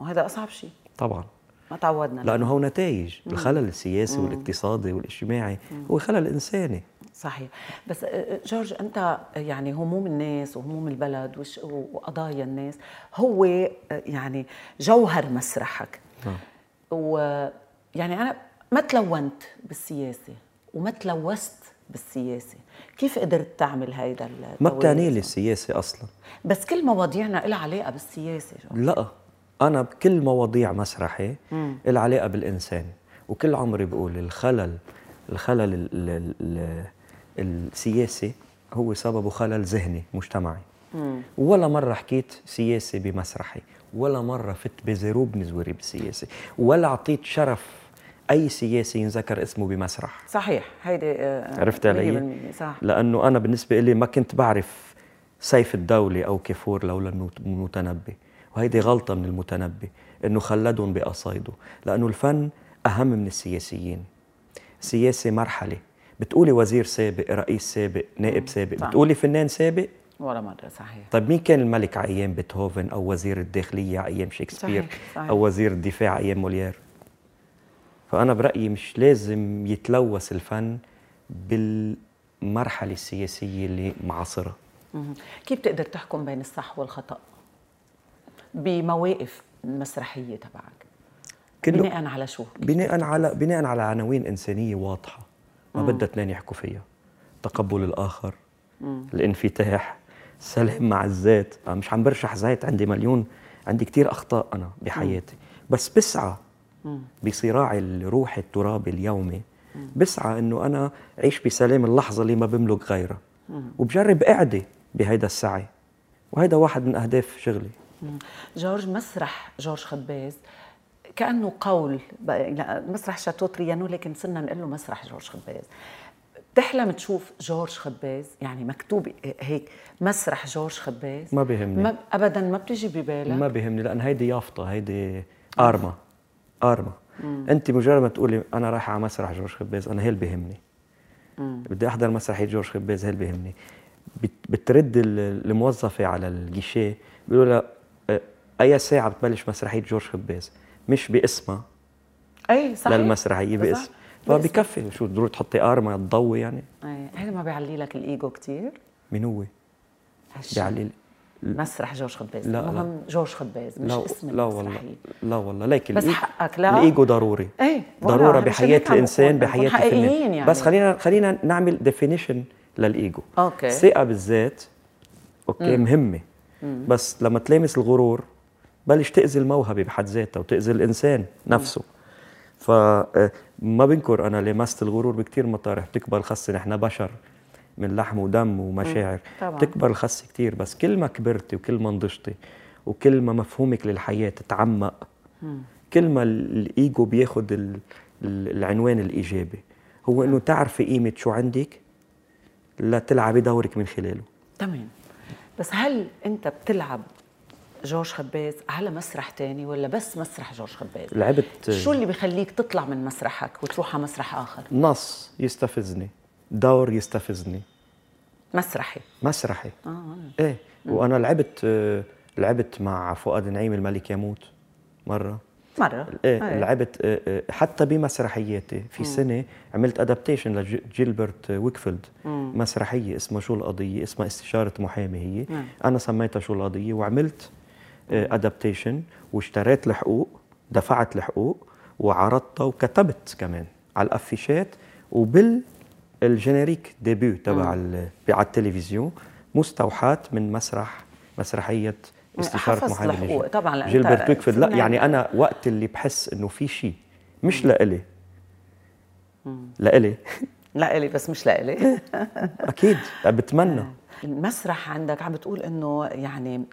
وهذا أصعب شيء. طبعا. ما تعودنا. لأنه هو نتائج الخلل السياسي والاقتصادي والاجتماعي هو خلل إنساني. صحيح. بس آه، آه، جورج أنت يعني هموم الناس وهموم البلد وقضايا الناس هو آه، يعني جوهر مسرحك. نعم. ويعني أنا ما تلونت بالسياسة وما تلوثت بالسياسة. كيف قدرت تعمل هيدا ما بتعني لي السياسة أصلا. بس كل مواضيعنا لها علاقة بالسياسة جورج. لا أنا بكل مواضيع مسرحي لها علاقة بالإنسان. وكل عمري بقول الخلل الخلل السياسي هو سببه خلل ذهني مجتمعي. مم. ولا مرة حكيت سياسة بمسرحي ولا مرة فت بزروب نزوري بالسياسة ولا أعطيت شرف أي سياسي ينذكر اسمه بمسرح. صحيح. هيدي آه عرفت علي؟ صح. لأنه أنا بالنسبة لي ما كنت بعرف سيف الدولة أو كفور لولا المتنبي. وهيدي غلطة من المتنبي إنه خلدهم بقصايده. لأنه الفن أهم من السياسيين. سياسة مرحلة. بتقولي وزير سابق رئيس سابق نائب سابق صح. بتقولي فنان سابق؟ ولا مرة صحيح. طيب مين كان الملك أيام بيتهوفن أو وزير الداخلية أيام شكسبير صحيح. صحيح. أو وزير الدفاع أيام موليير فأنا برأيي مش لازم يتلوث الفن بالمرحلة السياسية اللي معاصرة. كيف تقدر تحكم بين الصح والخطأ؟ بمواقف المسرحية تبعك. بناء على شو؟ بناء على بناء على عناوين إنسانية واضحة. ما بدها اثنين يحكوا فيها تقبل الآخر مم. الانفتاح سلام مع الذات. مش عم برشح زيت عندي مليون عندي كثير أخطاء أنا بحياتي. بس بسعى بصراعي الروحي الترابي اليومي. بسعى إنه أنا أعيش بسلام اللحظة اللي ما بملك غيرها. وبجرب أعدي بهيدا السعي. وهيدا واحد من أهداف شغلي. جورج مسرح جورج خباز. كأنه قول. مسرح شاتو تريانون لكن صرنا نقول له مسرح جورج خباز. بتحلم تشوف جورج خباز؟ يعني مكتوب هيك مسرح جورج خباز؟ ما بيهمني. ما ابدا ما بتيجي ببالك. ما بيهمني لأن هيدي يافطة هيدي ارما ارما مم. أنت مجرد ما تقولي أنا رايحة على مسرح جورج خباز أنا هي اللي بيهمني. بدي أحضر مسرحية جورج خباز هي اللي بيهمني بترد الموظفة على الجيشيه بيقولوا لها أي ساعة بتبلش مسرحية جورج خباز؟ مش باسمها. أي صحيح. للمسرحيه باسم. فبكفي شو ضروري تحطي ارما تضوي يعني؟ أي. هذا ما بيعلي لك الإيجو كثير مين هو؟ بيعلي مسرح جورج خباز. لا مهم لا. جورج خباز مش لا اسم لا والله. لا والله. ليك بس حقك لا. الإيجو ضروري. إيه ضرورة بحياة الإنسان بحياة الفنان. يعني. بس خلينا خلينا نعمل definition للإيجو. أوكي. الثقه بالذات أوكي مم. مهمة. مم. بس لما تلامس الغرور بلش تأذي الموهبة بحد ذاتها وتأذي الإنسان نفسه. فما آه، بنكر أنا لمست الغرور بكتير مطارح بتكبر الخصة نحن بشر من لحم ودم ومشاعر. طبعا. بتكبر الخصة كتير بس كل ما كبرتي وكل ما نضجتي وكل ما مفهومك للحياة تعمق كل ما الإيجو بياخد العنوان الإيجابي. هو إنه تعرفي قيمة شو عندك لتلعبي دورك من خلاله. تمام. بس هل أنت بتلعب جورج خباز على مسرح تاني ولا بس مسرح جورج خباز؟ لعبت شو اللي بخليك تطلع من مسرحك وتروح على مسرح آخر؟ نص يستفزني دور يستفزني مسرحي مسرحي آه, آه. إيه وأنا لعبت لعبت مع فؤاد نعيم الملك يموت مرة مرة إيه آه. لعبت آه، آه، حتى بمسرحياتي في مم. سنة عملت adaptation لجيلبرت ويكفيلد مم. مسرحية اسمها شو القضية اسمها استشارة محامي هي مم. أنا سميتها شو القضية وعملت adaptation واشتريت الحقوق دفعت الحقوق وعرضتها وكتبت كمان على الأفيشات وبال ال générique début تبع على التلفزيون مستوحاة من مسرح مسرحية استشارة محامي طبعا لأن جيلبرت ويكفيلد لأ يعني أنا وقت اللي بحس إنه في شيء مش لإلي. لإلي. لإلي بس مش لإلي. أكيد. بتمنى. المسرح عندك عم بتقول إنه يعني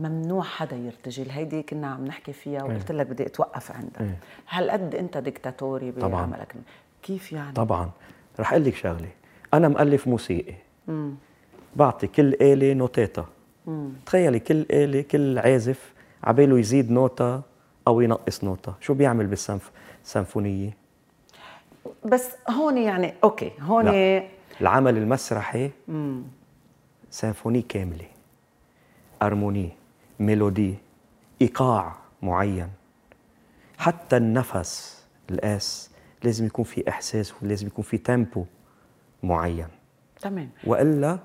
ممنوع حدا يرتجل هيدي كنا عم نحكي فيها وقلت لك بدي أتوقف عندها إيه. هل قد أنت ديكتاتوري بعملك؟ كيف يعني؟ طبعا. رح أقول لك شغلة. أنا مؤلف موسيقي. مم. بعطي كل آلة نوتاتها تخيلي كل آلة كل عازف عباله يزيد نوتة أو ينقص نوتة شو بيعمل بالسيمفونية بس هون يعني أوكي هون لا. العمل المسرحي سيمفوني كاملة. harmonie mélodie إيقاع معين. حتى النفس الناس لازم يكون في إحساس ولازم يكون في tempo معين. تمام. وإلا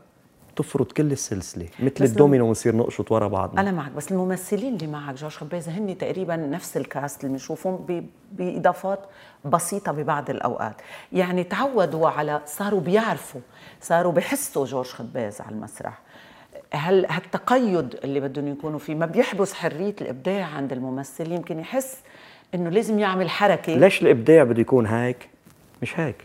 تفرط كل السلسلة مثل الدومينو ونصير نقشط ورا بعضنا. أنا معك بس الممثلين اللي معك جورج خباز هن تقريبا نفس ال cast اللي بنشوفهم بإضافات بسيطة ببعض الأوقات. يعني تعودوا على صاروا بيعرفوا صاروا بحسوا جورج خباز على المسرح. هل هالتقيد اللي بدهم يكونوا فيه ما بيحبس حرية الإبداع عند الممثل؟ يمكن يحس إنه لازم يعمل حركة. ليش الإبداع بده يكون هيك؟ مش هيك.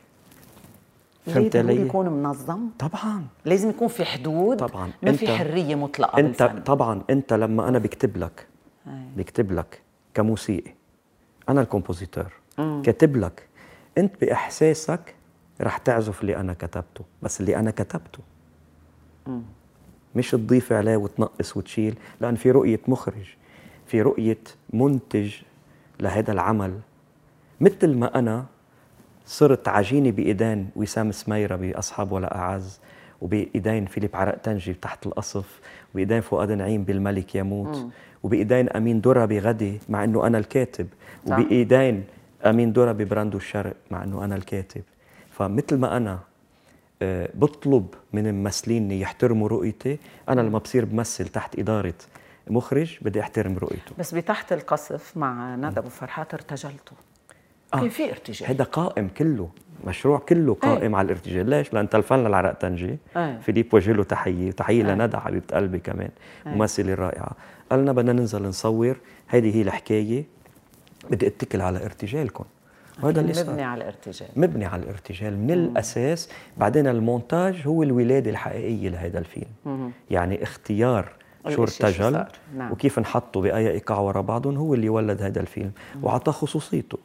فهمت لازم علي؟ يكون منظم؟ طبعا. لازم يكون في حدود. طبعا. ما في حرية مطلقة انت بالفن. طبعا. أنت لما أنا بكتب لك. بكتب لك كموسيقي أنا الكومبوزيتور كاتب لك أنت بإحساسك رح تعزف اللي أنا كتبته بس اللي أنا كتبته. مش تضيف عليه وتنقص وتشيل لأن في رؤية مخرج في رؤية منتج لهذا العمل. مثل ما أنا صرت عجينه بإيدين وسام سميره بأصحاب ولا أعز وبإيدين فيليب عرقتنجي تحت القصف وبإيدين فؤاد نعيم بالملك يموت وبإيدين أمين درة بغدي مع إنه أنا الكاتب صح. وبإيدين أمين درة ببراندو الشرق مع إنه أنا الكاتب. فمثل ما أنا آه، بطلب من الممثلين يحترموا رؤيتي. أنا لما بصير بمثل تحت إدارة مخرج بدي أحترم رؤيته. بس بتحت القصف مع ندى أبو فرحات ارتجلتوا آه. كان في ارتجال؟ هذا قائم كله مشروع كله قائم على الارتجال. ليش؟ لأن تلفن للعراق تنجي. أي. فيليب وجه له تحية تحية أي. لندى حبيبة قلبي كمان ممثلة رائعة. قالنا بدنا ننزل نصور هذه هي الحكاية. بدي أتكل على ارتجالكم. وهذا اللي مبني على الارتجال. مبني على الارتجال من الأساس. بعدين المونتاج هو الولادة الحقيقية لهذا الفيلم. يعني اختيار شو ارتجل. نعم. وكيف نحطه بآية إيقاع ورا بعضهم هو اللي ولد هذا الفيلم وعطاه خصوصيته.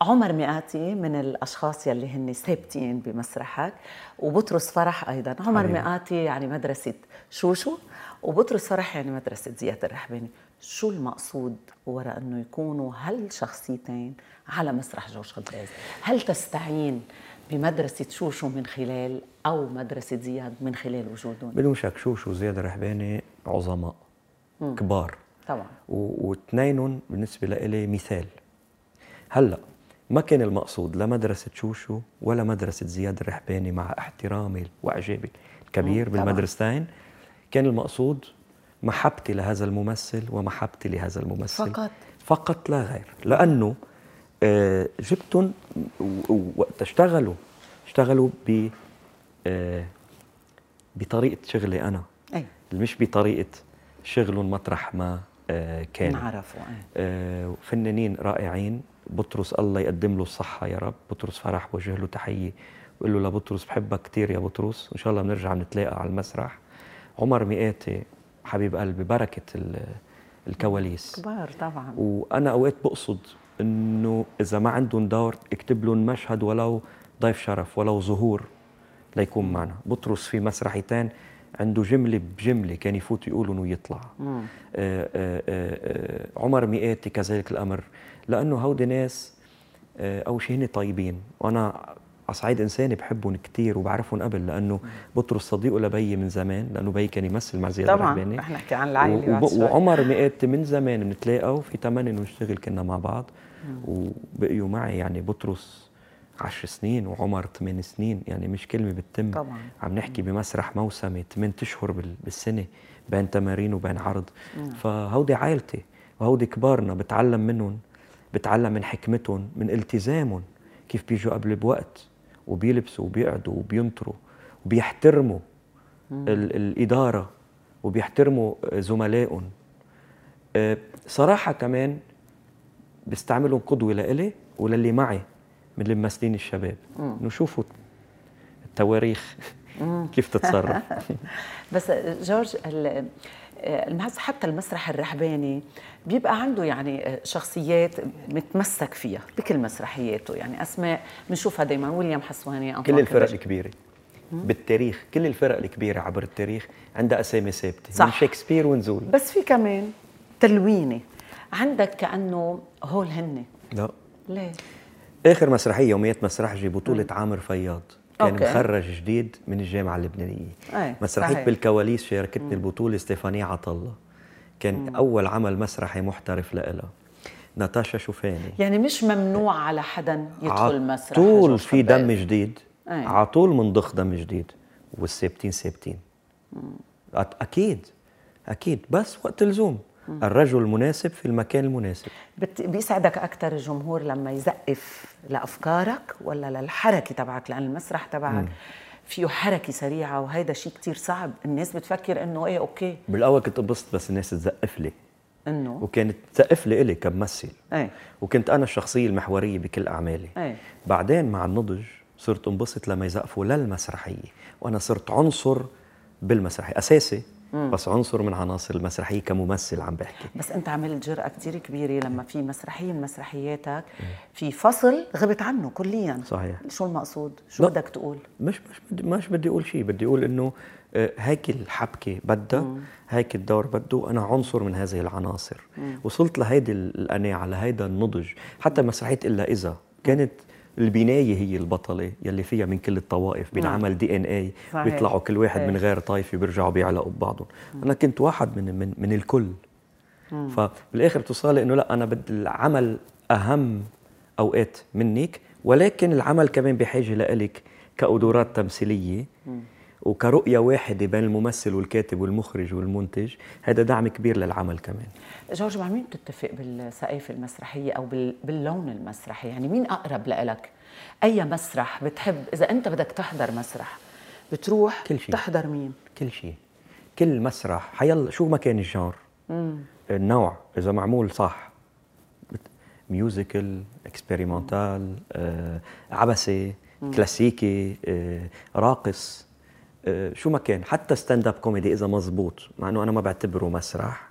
عمر مئاتي من الأشخاص يلي هن ثابتين بمسرحك. وبطرس فرح أيضا. عمر. مئاتي يعني مدرسة شوشو. وبطرس فرح يعني مدرسة زياد الرحباني. شو المقصود؟ وراء إنه يكونوا هالشخصيتين على مسرح جورج خباز هل تستعين بمدرسة شوشو من خلال أو مدرسة زياد من خلال وجودهم؟ بدون شك شوشو وزياد الرحباني عظماء كبار. طبعا. و- واثنينهم بالنسبة لإلي مثال. هلأ ما كان المقصود لا مدرسة شوشو ولا مدرسة زياد الرحباني مع احترامي وإعجابي الكبير مم،. بالمدرستين. كان المقصود محبتي لهذا الممثل ومحبتي لهذا الممثل. فقط. فقط لا غير. لأنه آه، جبتهم وقت اشتغلوا اشتغلوا ب آه، بطريقة شغلي أنا. أي. مش بطريقة شغلهم مطرح ما آه، كان. نعرفوا أي. آه، فنانين رائعين. بطرس الله يقدم له الصحة يا رب. بطرس فرح بوجه له تحية. بقول له لبطرس بحبك كثير يا بطرس. وإن شاء الله بنرجع نتلاقى على المسرح. عمر مئاتي. حبيب قلبي بركة ال- الكواليس. كبار طبعا. وأنا أوقات بقصد إنه إذا ما عندهم دور اكتب لهم مشهد ولو ضيف شرف ولو ظهور ليكون معنا. بطرس في مسرحيتين عنده جملة بجملة كان يفوت يقولهم ويطلع. آه آه آه عمر مئاتي كذلك الأمر. لأنه هودي ناس آه أول شيء هن طيبين. وأنا على صعيد إنساني بحبهم كثير وبعرفهم قبل لأنه بطرس صديقه لبي من زمان لأنه بي كان يمثل مع زياد طبعا. الرحباني رح نحكي عن العائلة وب-. وعمر مئات من زمان بنتلاقى وفي تمنى إنه نشتغل كنا مع بعض. وبقيوا معي يعني بطرس عشر سنين وعمر ثمان سنين يعني مش كلمة بتتم. طبعاً. عم نحكي بمسرح موسمي ثمان أشهر بال- بالسنة بين تمارين وبين عرض. فهودي عائلتي وهودي كبارنا بتعلم منهم بتعلم من حكمتهم من التزامهم كيف بيجوا قبل بوقت. وبيلبسوا وبيقعدوا وبينطروا وبيحترموا ال- الإدارة وبيحترموا زملائهم. آه، صراحة كمان بستعملهم قدوة لإلي وللي معي من الممثلين الشباب. انه شوفوا التواريخ كيف تتصرف. بس جورج حتى المسرح الرحباني بيبقى عنده يعني شخصيات متمسك فيها بكل مسرحياته. يعني أسماء بنشوفها دائما ويليام حسواني كل الفرق كبش. الكبيرة. بالتاريخ كل الفرق الكبيرة عبر التاريخ عندها أسامي ثابتة صح. من شكسبير ونزول. بس في كمان تلوينه عندك كأنه هول هن لا. ليه؟ آخر مسرحية يوميات مسرحجي بطولة عامر فياض. كان أوكي. مخرج جديد من الجامعة اللبنانية. أي، مسرحية صحيح. بالكواليس شاركتني البطولة ستيفانية عطلة. كان أول عمل مسرحي محترف لإلها. ناتاشا شوفاني يعني مش ممنوع على حدا يدخل مسرح طول في. دم جديد. على طول منضخ دم جديد. والثابتين ثابتين أكيد. أكيد. بس وقت اللزوم الرجل المناسب في المكان المناسب. بيسعدك أكثر الجمهور لما يزقف. لأفكارك ولا للحركة تبعك؟ لأن المسرح تبعك فيه حركة سريعة وهيدا شيء كتير صعب. الناس بتفكر إنه إيه أوكي. بالأول كنت انبسط بس الناس تزقف لي. إنه؟ وكانت تزقف لي إلي كممثل. إيه. وكنت أنا الشخصية المحورية بكل أعمالي. إيه. بعدين مع النضج صرت انبسط لما يزقفوا للمسرحية. وأنا صرت عنصر بالمسرحية أساسي. بس عنصر من عناصر المسرحية كممثل عم بحكي بس انت عملت جرأة كتير كبيرة لما في مسرحية من مسرحياتك في فصل غبت عنه كليا صحيح. شو المقصود؟ شو لا. بدك تقول؟ مش مش بدي مش بدي أقول شيء بدي أقول إنه آه، هيك الحبكة بدها هيك الدور بده أنا عنصر من هذه العناصر وصلت لهيدي القناعة لهيدا النضج حتى مسرحية إلا إذا كانت البناية هي البطلة يلي فيها من كل الطوائف بينعمل دي إن اي. بيطلعوا كل واحد من إيه. غير طائفه بيرجعوا بيعلقوا ببعضهم. أنا كنت واحد من من من الكل. فبالآخر بتوصلي إنه لا أنا بدي العمل أهم أوقات منك ولكن العمل كمان بحاجة لإلك كقدرات تمثيلية. وكرؤية واحدة بين الممثل والكاتب والمخرج والمنتج هذا دعم كبير للعمل كمان جورج مع مين بتتفق بالسقايف المسرحية أو بال- باللون المسرحي؟ يعني مين أقرب لإلك؟ أي مسرح بتحب إذا أنت بدك تحضر مسرح بتروح كل شيء. تحضر مين؟ كل شيء كل مسرح حيلا شو ما كان الجار النوع إذا معمول صح musical experimental آه، عبسي كلاسيكي آه، راقص شو ما كان حتى stand-up comedy إذا مزبوط مع إنه أنا ما بعتبره مسرح.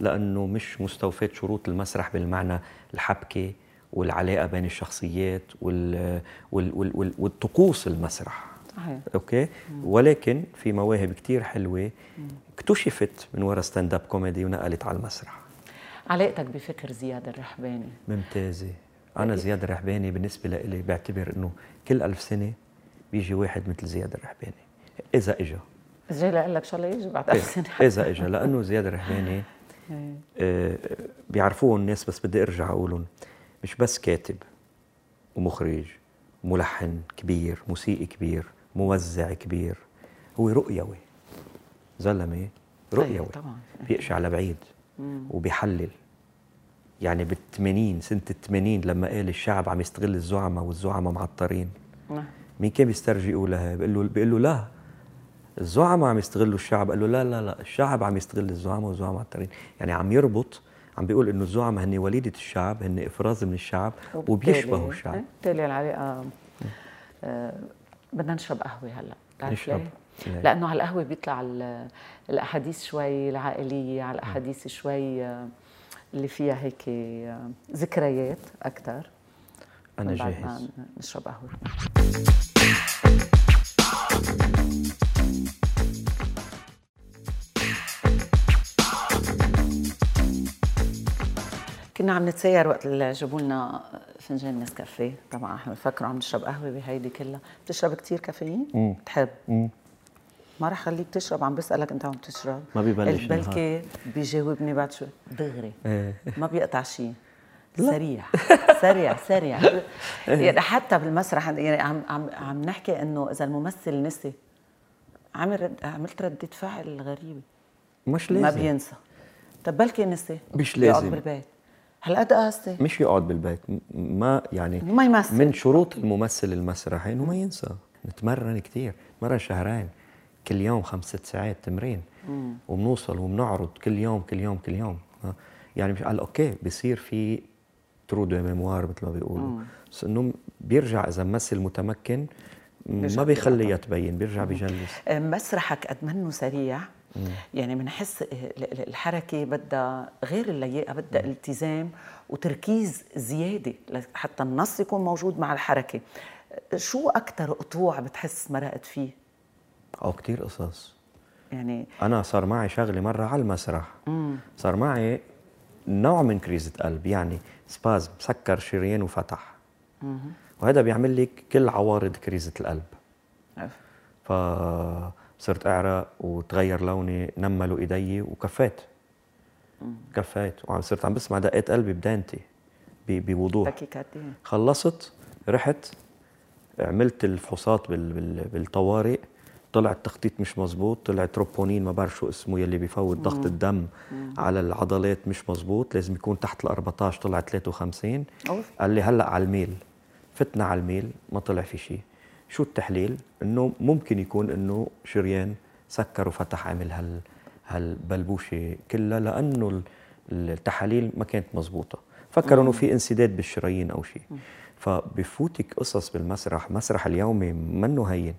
لأنه مش مستوفاة شروط المسرح بالمعنى الحبكة والعلاقة بين الشخصيات وال وال وال وال والطقوس المسرح. صحيح. أوكي؟ ولكن في مواهب كتير حلوة اكتشفت من وراء stand-up comedy ونقلت على المسرح. علاقتك بفكر زياد الرحباني؟ ممتازة. أنا زياد الرحباني بالنسبة لي بعتبر إنه كل ألف سنة بيجي واحد مثل زياد الرحباني. إذا اجى جاي لأقول لك شو الله يجي بعد إيه، ألف سنة إذا اجى لأنه زياد الرحباني إيه. آه، بيعرفوه الناس بس بدي أرجع أقولهم. مش بس كاتب ومخرج ملحن كبير موسيقي كبير موزع كبير. هو رؤيوي. زلمة رؤيوي. طيب، طبعاً. بيقشع لبعيد وبيحلل. يعني بال80 سنة ال80 لما قال الشعب عم يستغل الزعماء والزعماء معطرين. نعم. مين كان بيسترجي يقولها؟ بيقول له بيقول له لا الزعماء عم يستغلوا الشعب. قال له لا لا لا الشعب عم يستغل الزعماء والزعماء معطرين يعني عم يربط عم بيقول إنه الزعماء هن وليدة الشعب هن إفراز من الشعب وبيشبهوا الشعب. إيه، بالتالي العلاقة آه، بدنا نشرب قهوة هلأ. بتعرف نشرب. ليه؟ ليه؟ لأنه على القهوة بيطلع ال- الأحاديث شوي العائلية على الأحاديث شوي آه، اللي فيها هيك آه، ذكريات أكثر أنا جاهز. نشرب قهوة. كنا عم نتسير وقت اللي جابوا لنا فنجان نسكافيه طبعا. إحنا بنفكروا عم نشرب قهوة بهيدي كلها. بتشرب كثير كافيين؟ بتحب ما رح خليك تشرب عم بسألك انت عم تشرب. ما بيبلش قلت بلكي بيجاوبني بعد شوي. دغري. إيه. ما بيقطع شيء. سريع. سريع سريع. يعني حتى بالمسرح يعني عم عم عم نحكي إنه إذا الممثل نسي عمل رد عملت ردة فعل غريبة. مش ما لازم. بينسى. طب بلكي نسي؟ مش بيقعد لازم. بالبيت. هالقد قاسي مش يقعد بالبيت ما يعني ما يمثل. من شروط الممثل المسرحي إنه ما ينسى. نتمرن كثير نتمرن شهرين كل يوم خمس ست ساعات تمرين. وبنوصل وبنعرض كل يوم كل يوم كل يوم. يعني مش على أوكي بصير في trou de mémoire مثل ما بيقولوا. بس إنه بيرجع إذا ممثل متمكن ما بيخليها تبين بيرجع بجلس مسرحك قد منه سريع؟ يعني بنحس الحركة بدها غير اللياقة بدها التزام وتركيز زيادة حتى النص يكون موجود مع الحركة. شو أكثر قطوع بتحس مرقت فيه؟ أو كثير قصص. يعني أنا صار معي شغلة مرة على المسرح. صار معي نوع من كريزة قلب يعني سبازم سكر شريان وفتح. وهذا بيعمل لك كل عوارض كريزة القلب. فصرت أعرق وتغير لوني نملوا إيدي وكفيت. كفيت. وصرت عم بسمع دقات قلبي بدانتي بوضوح. خلصت رحت عملت الفحوصات بال بال بالطوارئ. طلع التخطيط مش مزبوط طلع تروبونين ما بعرف شو اسمه يلي بيفوت ضغط الدم على العضلات مش مزبوط لازم يكون تحت ال 14 طلع 53 أوف. قال لي هلأ على الميل. فتنا على الميل ما طلع في شيء شو التحليل؟ إنه ممكن يكون إنه شريان سكر وفتح عمل هال هالبلبوشة كلها لأنه ال- التحاليل ما كانت مزبوطة. فكروا إنه في انسداد بالشرايين أو شيء. فبفوتك قصص بالمسرح مسرح اليومي منه هين.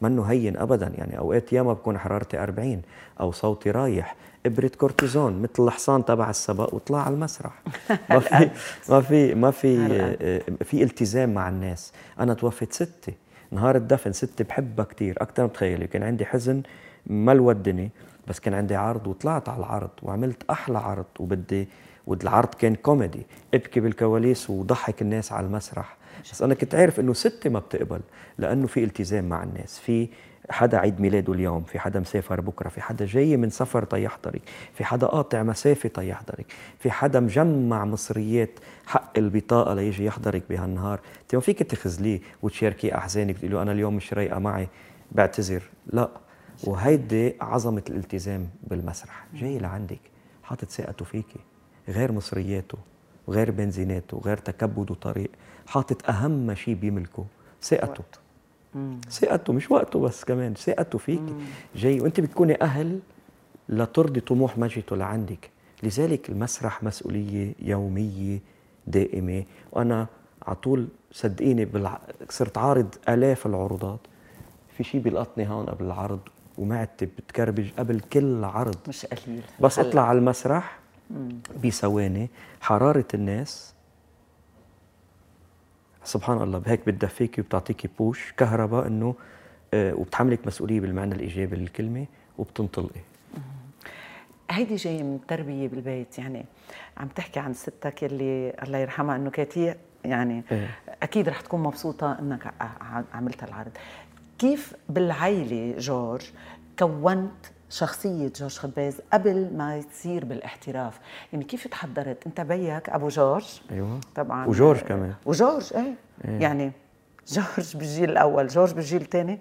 منه هين ابدا. يعني أوقات ياما بكون حرارتي 40 أو صوتي رايح. إبرة كورتيزون مثل الحصان تبع السبق وطلع على المسرح. ما في ما في ما في آه، في التزام مع الناس. أنا توفت ستي نهار الدفن ستي بحبها كثير أكثر ما بتخيلي كان عندي حزن ما الودني بس كان عندي عرض وطلعت على العرض وعملت أحلى عرض وبدي والعرض كان كوميدي. ابكي بالكواليس وضحك الناس على المسرح. بس أنا كنت عارف إنه ستي ما بتقبل لأنه في التزام مع الناس في حدا عيد ميلاده اليوم في حدا مسافر بكرة في حدا جاي من سفر تيحضرك في حدا قاطع مسافة تيحضرك في حدا مجمع مصريات حق البطاقة ليجي يحضرك بهالنهار. انت ما فيك تخزليه وتشاركيه أحزانك تقول له أنا اليوم مش رايقة معي بعتذر. لا وهيدي عظمة الالتزام بالمسرح. جاي لعندك حاطط ثقته فيكي غير مصرياته وغير بنزيناته وغير تكبده طريق حاطط أهم شيء بيملكه ثقته. ثقته مش وقته بس كمان ثقته فيكي جاي وأنت بتكوني أهل لترضي طموح مجيته لعندك. لذلك المسرح مسؤولية يومية دائمة. وأنا على طول صدقيني بالع... صرت عارض آلاف العروضات. في شيء بيلقطني هون قبل العرض ومعدتي بتكربج قبل كل عرض. مش قليل. بس. أطلع على المسرح بثواني. حرارة الناس سبحان الله بهيك بتدفيكي وبتعطيكي بوش كهرباء إنه آه، وبتحملك مسؤولية بالمعنى الإيجابي للكلمة وبتنطلقي. هيدي جاية من التربية بالبيت يعني عم تحكي عن ستك اللي الله يرحمها إنه كانت هي يعني إيه. أكيد رح تكون مبسوطة إنك عملت العرض. كيف بالعائلة جورج كونت شخصية جورج خباز قبل ما تصير بالاحتراف. يعني كيف تحضرت؟ انت بيك أبو جورج. أيوه. طبعا. وجورج كمان. وجورج إيه, يعني جورج بالجيل الأول جورج بالجيل الثاني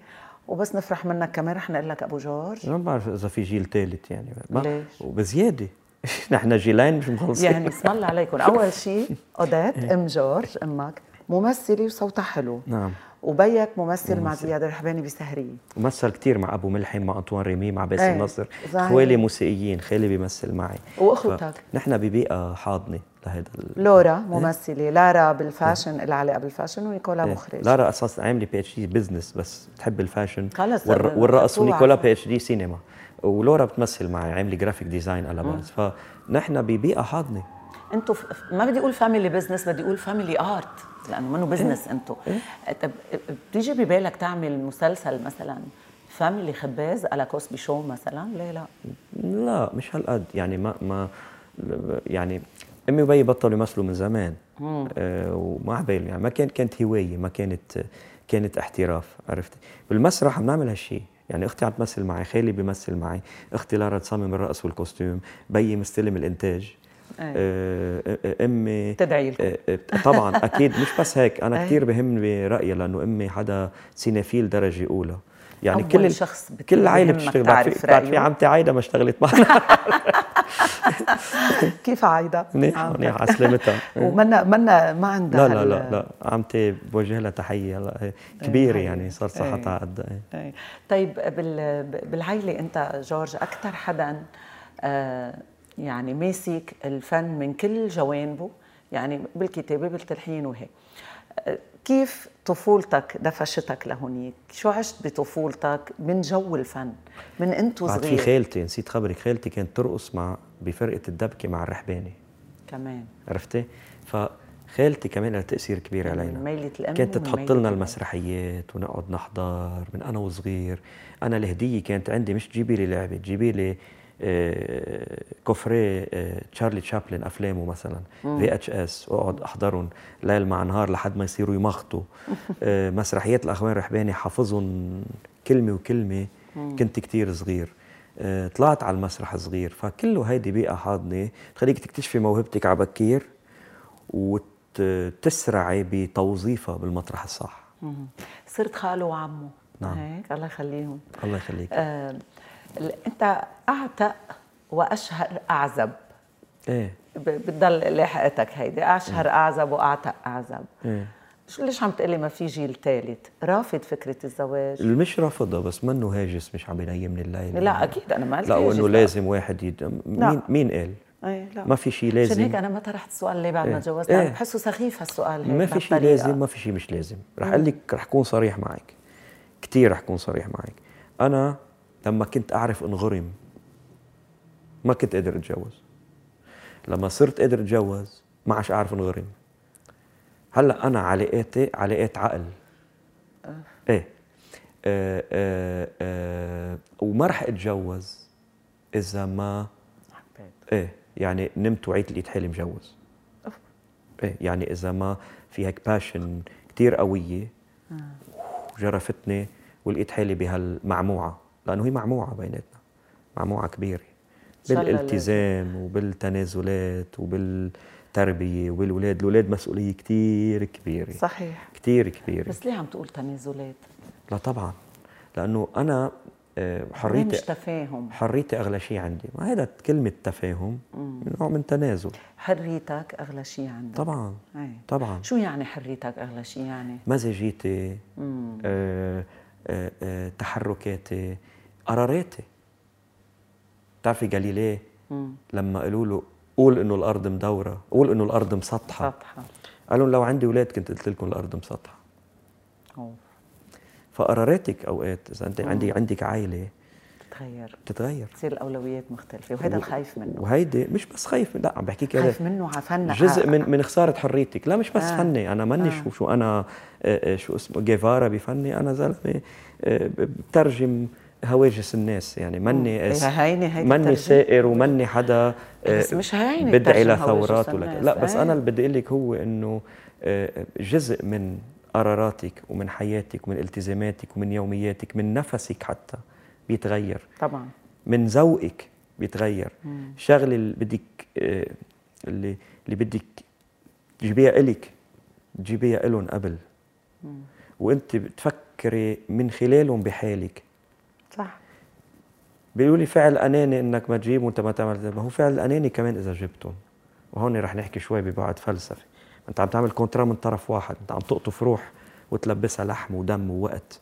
وبس نفرح منك كمان رح نقول لك أبو جورج. ما بعرف إذا في جيل ثالث يعني. ما ليش؟ وبزيادة. نحن جيلين مش مخلصين. يعني اسم الله عليكم. أول شيء أوديت أم جورج أمك. ممثلة وصوتها حلو. نعم. وبيك ممثل مع زياد الرحباني بسهريه ومثل كثير مع أبو ملحم مع أنطوان ريمي مع باسل، إيه، نصر. خوالي موسيقيين خالي بيمثل معي. وأخوتك؟ نحن ببيئة حاضنة لهذا ال... لورا ممثلة لارا بالفاشن لها علاقه بالفاشن ونيكولا إيه. مخرج. لارا أساس عاملة PhD business بس بتحب الفاشن. خلص، والر... والرقص ونيكولا. PhD سينما ولورا بتمثل معي عاملة graphic design على باز فنحن ببيئة حاضنة. أنتوا ف... ما بدي أقول family business بدي أقول family art لأنه منه business أنتوا. طب بتيجي ببالك تعمل مسلسل مثلا family خباز على Cosby Show مثلا؟ ليه لا. لا مش هالقد. يعني ما ما يعني أمي وبي بطلوا يمثلوا من زمان. آه وما عبالي يعني ما كانت كانت هواية ما كانت كانت احتراف عرفتي؟ بالمسرح عم نعمل هالشيء يعني أختي عم تمثل معي خالي بيمثل معي. أختي لارا تصمم الرقص وال costume بيي مستلم الإنتاج. أمي تدعي لكم. آه، آه، طبعا أكيد مش بس هيك أنا. كثير بهمني رايي لأنه أمي حدا سينافيل درجة أولى يعني أول كل شخص كل العائله بتشتغل بعد في, بعد في. عمتي عايدة ما اشتغلت معنا كيف عايدة منيح منيح على سلامتها ومنا منا ما عندها لا لا لا لا عمتي بوجه لها تحية هلا هي كبيرة. يعني صار إيه. صحتها قد إيه. إيه. طيب بال... بالعائله أنت جورج أكثر حدا آه يعني ماسك الفن من كل جوانبه يعني بالكتابة بالتلحين وهيك. كيف طفولتك دفشتك لهونيك؟ شو عشت بطفولتك من جو الفن؟ من انت بعد في صغير خالتي نسيت خبرك. خالتي كانت ترقص مع بفرقة الدبكة مع الرحباني كمان. عرفتي؟ فخالتي كمان لها تأثير كبير علينا. ميلة الأم كانت تحط لنا. المسرحيات ونقعد نحضر من أنا وصغير. أنا الهدية كانت عندي مش تجيبي لي لعبة تجيبي لي fr coffret آه، تشارلي تشابلن أفلامه مثلا VHS واقعد أحضرهم ليل مع نهار لحد ما يصيروا يمخطوا. آه، مسرحيات الأخوان رحباني حافظهم كلمة وكلمة. كنت كتير صغير. آه، طلعت على المسرح صغير. فكله هيدي بيئة حاضنة. تخليك تكتشفي موهبتك على بكير وتسرعي بتوظيفها بالمطرح الصح. صرت خاله وعمه. نعم. هيك؟ الله يخليهم. الله يخليك. آه انت اعتق واشهر اعزب. إيه. بتضل لاحقتك هيدي. أشهر أعزب وأعتق أعزب. إيه. شو ليش عم تقلي ما في جيل ثالث رافض فكرة الزواج. مش رافضها بس منه هاجس مش عم ينيم من الليل. لا أكيد أنا ما قلت لا وإنه لازم واحد يد... لا. مين مين قال؟ إيه لا. ما في شيء عشان لازم هيك أنا ما طرحت السؤال ليه بعد ما إيه. تجوزت. إيه. أنا بحسه سخيف هالسؤال هيك ما في شيء. لازم ما في شيء مش لازم. رح أقول لك رح أكون صريح معك. كثير رح أكون صريح معك. أنا لما كنت أعرف انغرم ما كنت قادر اتجوز لما صرت قادر اتجوز ما عادش أعرف انغرم هلأ أنا علاقاتي علاقات عقل. إيه. آه آه آه وما رح اتجوز إذا ما حبيت. إيه يعني نمت وعيت لقيت حالي مجوز. إيه يعني إذا ما في هيك باشن كثير قوية جرفتني ولقيت حالي بهالمعموعة. لأنه هي معموعة بيناتنا معموعة كبيرة بالالتزام وبالتنازلات وبالتربية وبالولاد الاولاد مسؤولية كثير كبيرة صحيح كثير كبيرة بس ليه عم تقول تنازلات؟ لا طبعا لأنه أنا آه، ليه مش حريتي تفاهم؟ حريتي أغلى شيء عندي ما هذا كلمة تفاهم نوع من تنازل حريتك أغلى شيء عندك طبعا أي. طبعا شو يعني حريتك أغلى شيء يعني؟ مزاجيتي. آه آه آه تحركاتي قراراتي بتعرفي جاليليه. لما قالوا له قول إنه الأرض مدورة قول إنه الأرض مسطحة سطحة قال لهم لو عندي أولاد كنت قلت لكم الأرض مسطحة أوه. فقراراتك أوقات إذا أنت عندي عندك عائلة بتتغير بتتغير بتصير الأولويات مختلفة وهذا الخايف منه وهيدي مش بس خايف لا عم بحكيك هذا خايف منه عفنا جزء من من خسارة حريتك لا مش بس آه. آه. فني أنا ماني آه. شو شو أنا آه، آه، شو اسمه جيفارا بفني أنا زلمة آه، بترجم هواجس الناس يعني ماني إيه، هيني ماني. سائر وماني حدا آه، بس مش هيني بدعي لثورات ولا. لا بس إيه. أنا اللي بدي أقول لك هو إنه آه، جزء من قراراتك ومن حياتك ومن التزاماتك ومن يومياتك من نفسك حتى بيتغير. طبعا. من ذوقك بيتغير. الشغله اللي بدك آه، اللي اللي بدك تجيبيها إلك تجيبيها إلهم قبل. وأنت بتفكري من خلالهم بحالك. بيقولوا لي فعل أناني إنك ما تجيب وأنت ما تعمل ما هو فعل أناني كمان إذا جبتهم وهون رح نحكي شوي ببعد فلسفي. أنت عم تعمل كونترا من طرف واحد أنت عم تقطف روح وتلبسها لحم ودم ووقت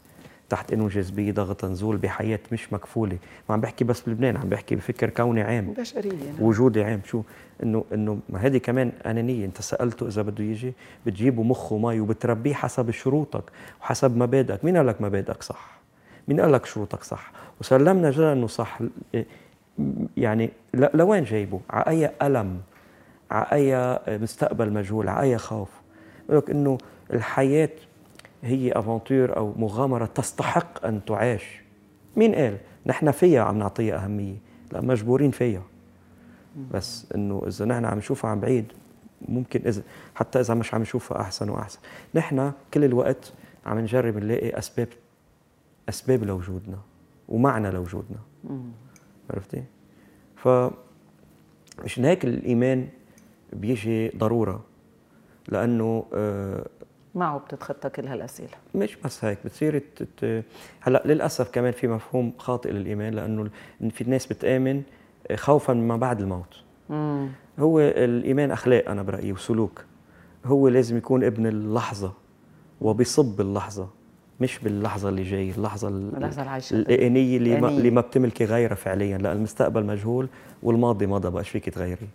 تحت إنه جاذبية ضغط نزول بحياة مش مكفولة. ما عم بحكي بس بلبنان عم بحكي بفكر كوني عام. بشرية نعم. وجودي عام. شو؟ إنه إنه ما هذه كمان أنانية. أنت سألته إذا بده يجي بتجيبه مخه مي وبتربيه حسب شروطك وحسب مبادئك. مين قال لك مبادئك صح؟ مين قال لك شروطك صح. وسلمنا جدلا إنه صح. يعني لوين جايبه؟ على أي ألم؟ على أي مستقبل مجهول؟ على أي خوف؟ بقول لك إنه الحياة هي aventure أو مغامرة تستحق أن تعاش مين قال؟ نحن فيها عم نعطيها أهمية. لا مجبورين فيها. بس إنه إذا نحن عم نشوفها عن بعيد ممكن إذا حتى إذا مش عم نشوفها أحسن وأحسن. نحن كل الوقت عم نجرب نلاقي أسباب أسباب لوجودنا ومعنى لوجودنا. عرفتي؟ ف مشان هيك الإيمان بيجي ضرورة لأنه آه، معه بتتخطى كل هالأسئلة. مش بس هيك بتصير ت- ت- هلأ للأسف كمان في مفهوم خاطئ للإيمان لأنه في ناس بتآمن خوفا مما بعد الموت. امم هو الإيمان أخلاق أنا برأيي وسلوك. هو لازم يكون ابن اللحظة وبصب اللحظة. مش باللحظة اللي جاي اللحظة ال- اللحظة العايشة. الإنية اللي ما, آنية. اللي ما بتملكي غيرها فعليا. لأن المستقبل مجهول والماضي مضى بقى فيك تغيري.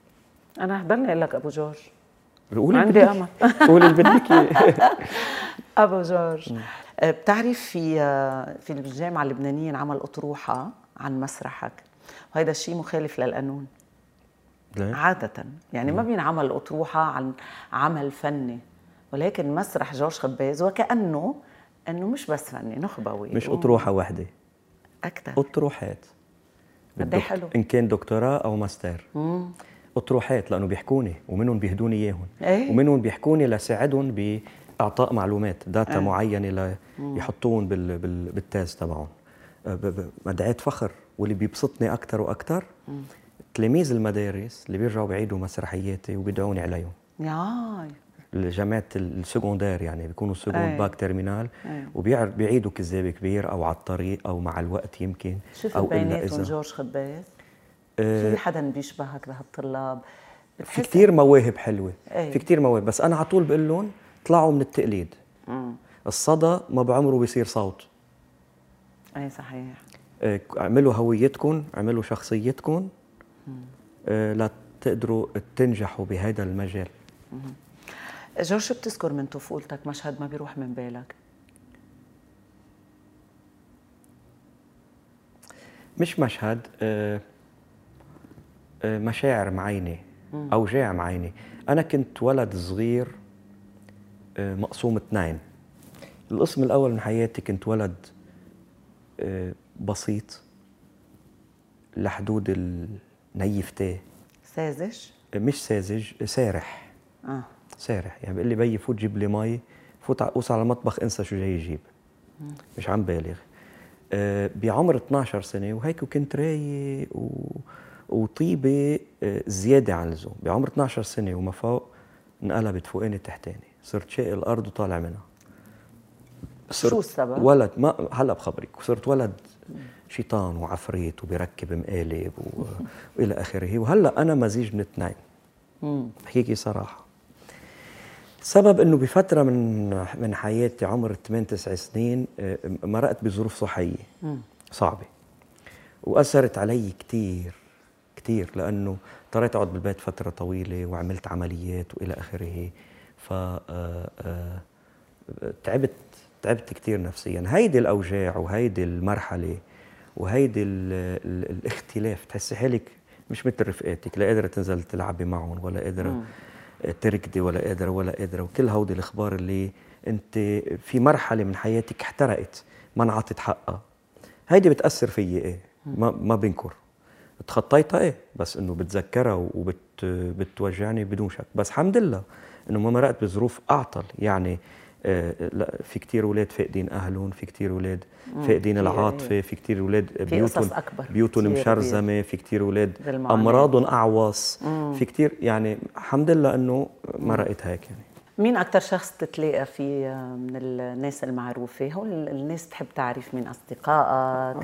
أنا حضرني أقول لك أبو جورج. قولي عندي أمل. قولي اللي بدك. أبو جورج. آه، بتعرف في آه، في الجامعة اللبنانية انعمل أطروحة عن مسرحك. وهذا الشيء مخالف للقانون. لا. عادة. يعني ما بينعمل أطروحة عن عمل فني. ولكن مسرح جورج خباز وكأنه أنه مش بس فني نخبوي. مش أطروحة واحدة. أكثر أطروحات. قد إيه حلو. إن كان دكتوراه أو ماستر. أطروحات لأنه بيحكوني ومنهم بيهدوني إياهم. إيه. ومنهم بيحكوني لساعدهم بإعطاء معلومات data إيه. معينة ليحطوهم بال بال بال thèse تبعهم. أه، ب- ب- مدعاة فخر واللي بيبسطني أكثر وأكثر تلاميذ المدارس اللي بيرجعوا بيعيدوا مسرحياتي وبيدعوني عليهم. ياي. جامعه ال secondaire يعني بيكونوا seconde إيه. bac terminale إيه. وبيعيدوا كذاب كبير أو على الطريق أو مع الوقت يمكن شوف أو إلا بيناتهم جورج خباز آه، في حدا بيشبهك بهالطلاب في كتير مواهب حلوة. أي. في كتير مواهب. بس أنا على طول بقول لهم طلعوا من التقليد. مم. الصدى ما بعمره بيصير صوت. أي صحيح. آه، اعملوا هويتكم اعملوا شخصيتكم آه، لا تقدروا تنجحوا بهذا المجال. جورج شو بتذكر من طفولتك؟ مشهد ما بيروح من بالك. مش مشهد آه، آه، مشاعر معينة أوجاع معينة. أنا كنت ولد صغير آه، مقسوم اثنين. القسم الأول من حياتي كنت ولد آه، بسيط لحدود ال naïveté. ساذج؟ مش ساذج سارح. آه. سارح. يعني بيقول لي بيي فوت جيب لي مي فوت اوصل على المطبخ انسى شو جاي يجيب. مش عم بالغ. آه، بعمر 12 سنة وهيك وكنت رايق و... وطيبة آه، زيادة عن اللزوم. بعمر 12 سنة وما فوق انقلبت فوقاني تحتاني. صرت شاق الأرض وطالع منها. صرت شو السبب؟ ولد ما هلا بخبرك. صرت ولد شيطان وعفريت وبركب مقالب و... وإلى آخره. وهلا أنا مزيج من الاثنين مم. بحكيكي صراحة. سبب إنه بفترة من من حياتي عمر 8 9 سنين آه، مرقت بظروف صحية. صعبة وأثرت علي كثير كثير لأنه اضطريت أقعد بالبيت فترة طويلة وعملت عمليات وإلى آخره. ف آه، آه، تعبت تعبت كثير نفسيا. هيدي الأوجاع وهيدي المرحلة وهيدي ال ال الاختلاف تحسي حالك مش مثل رفقاتك لا قادرة تنزل تلعبي معهم ولا قادرة تركضي ولا قادره ولا قادره وكل هودي الأخبار اللي أنت في مرحلة من حياتك احترقت ما انعطت حقها. هيدي بتأثر فيي إيه؟ ما ما بنكر. تخطيتها إيه؟ بس إنه بتذكرها وبت بتوجعني بدون شك. بس الحمد لله إنه ما مرقت بظروف أعطل. يعني لا في كتير أولاد فاقدين أهلهم في كتير أولاد فاقدين العاطفة في كتير أولاد بيوتهم بيوتهم مشرزمه في كتير أولاد. أمراضهم أعوص. في كتير يعني الحمد لله إنه مرقت هيك يعني. مين أكثر شخص تتلاقى فيه من الناس المعروفة؟ هو ال- الناس تحب تعرف مين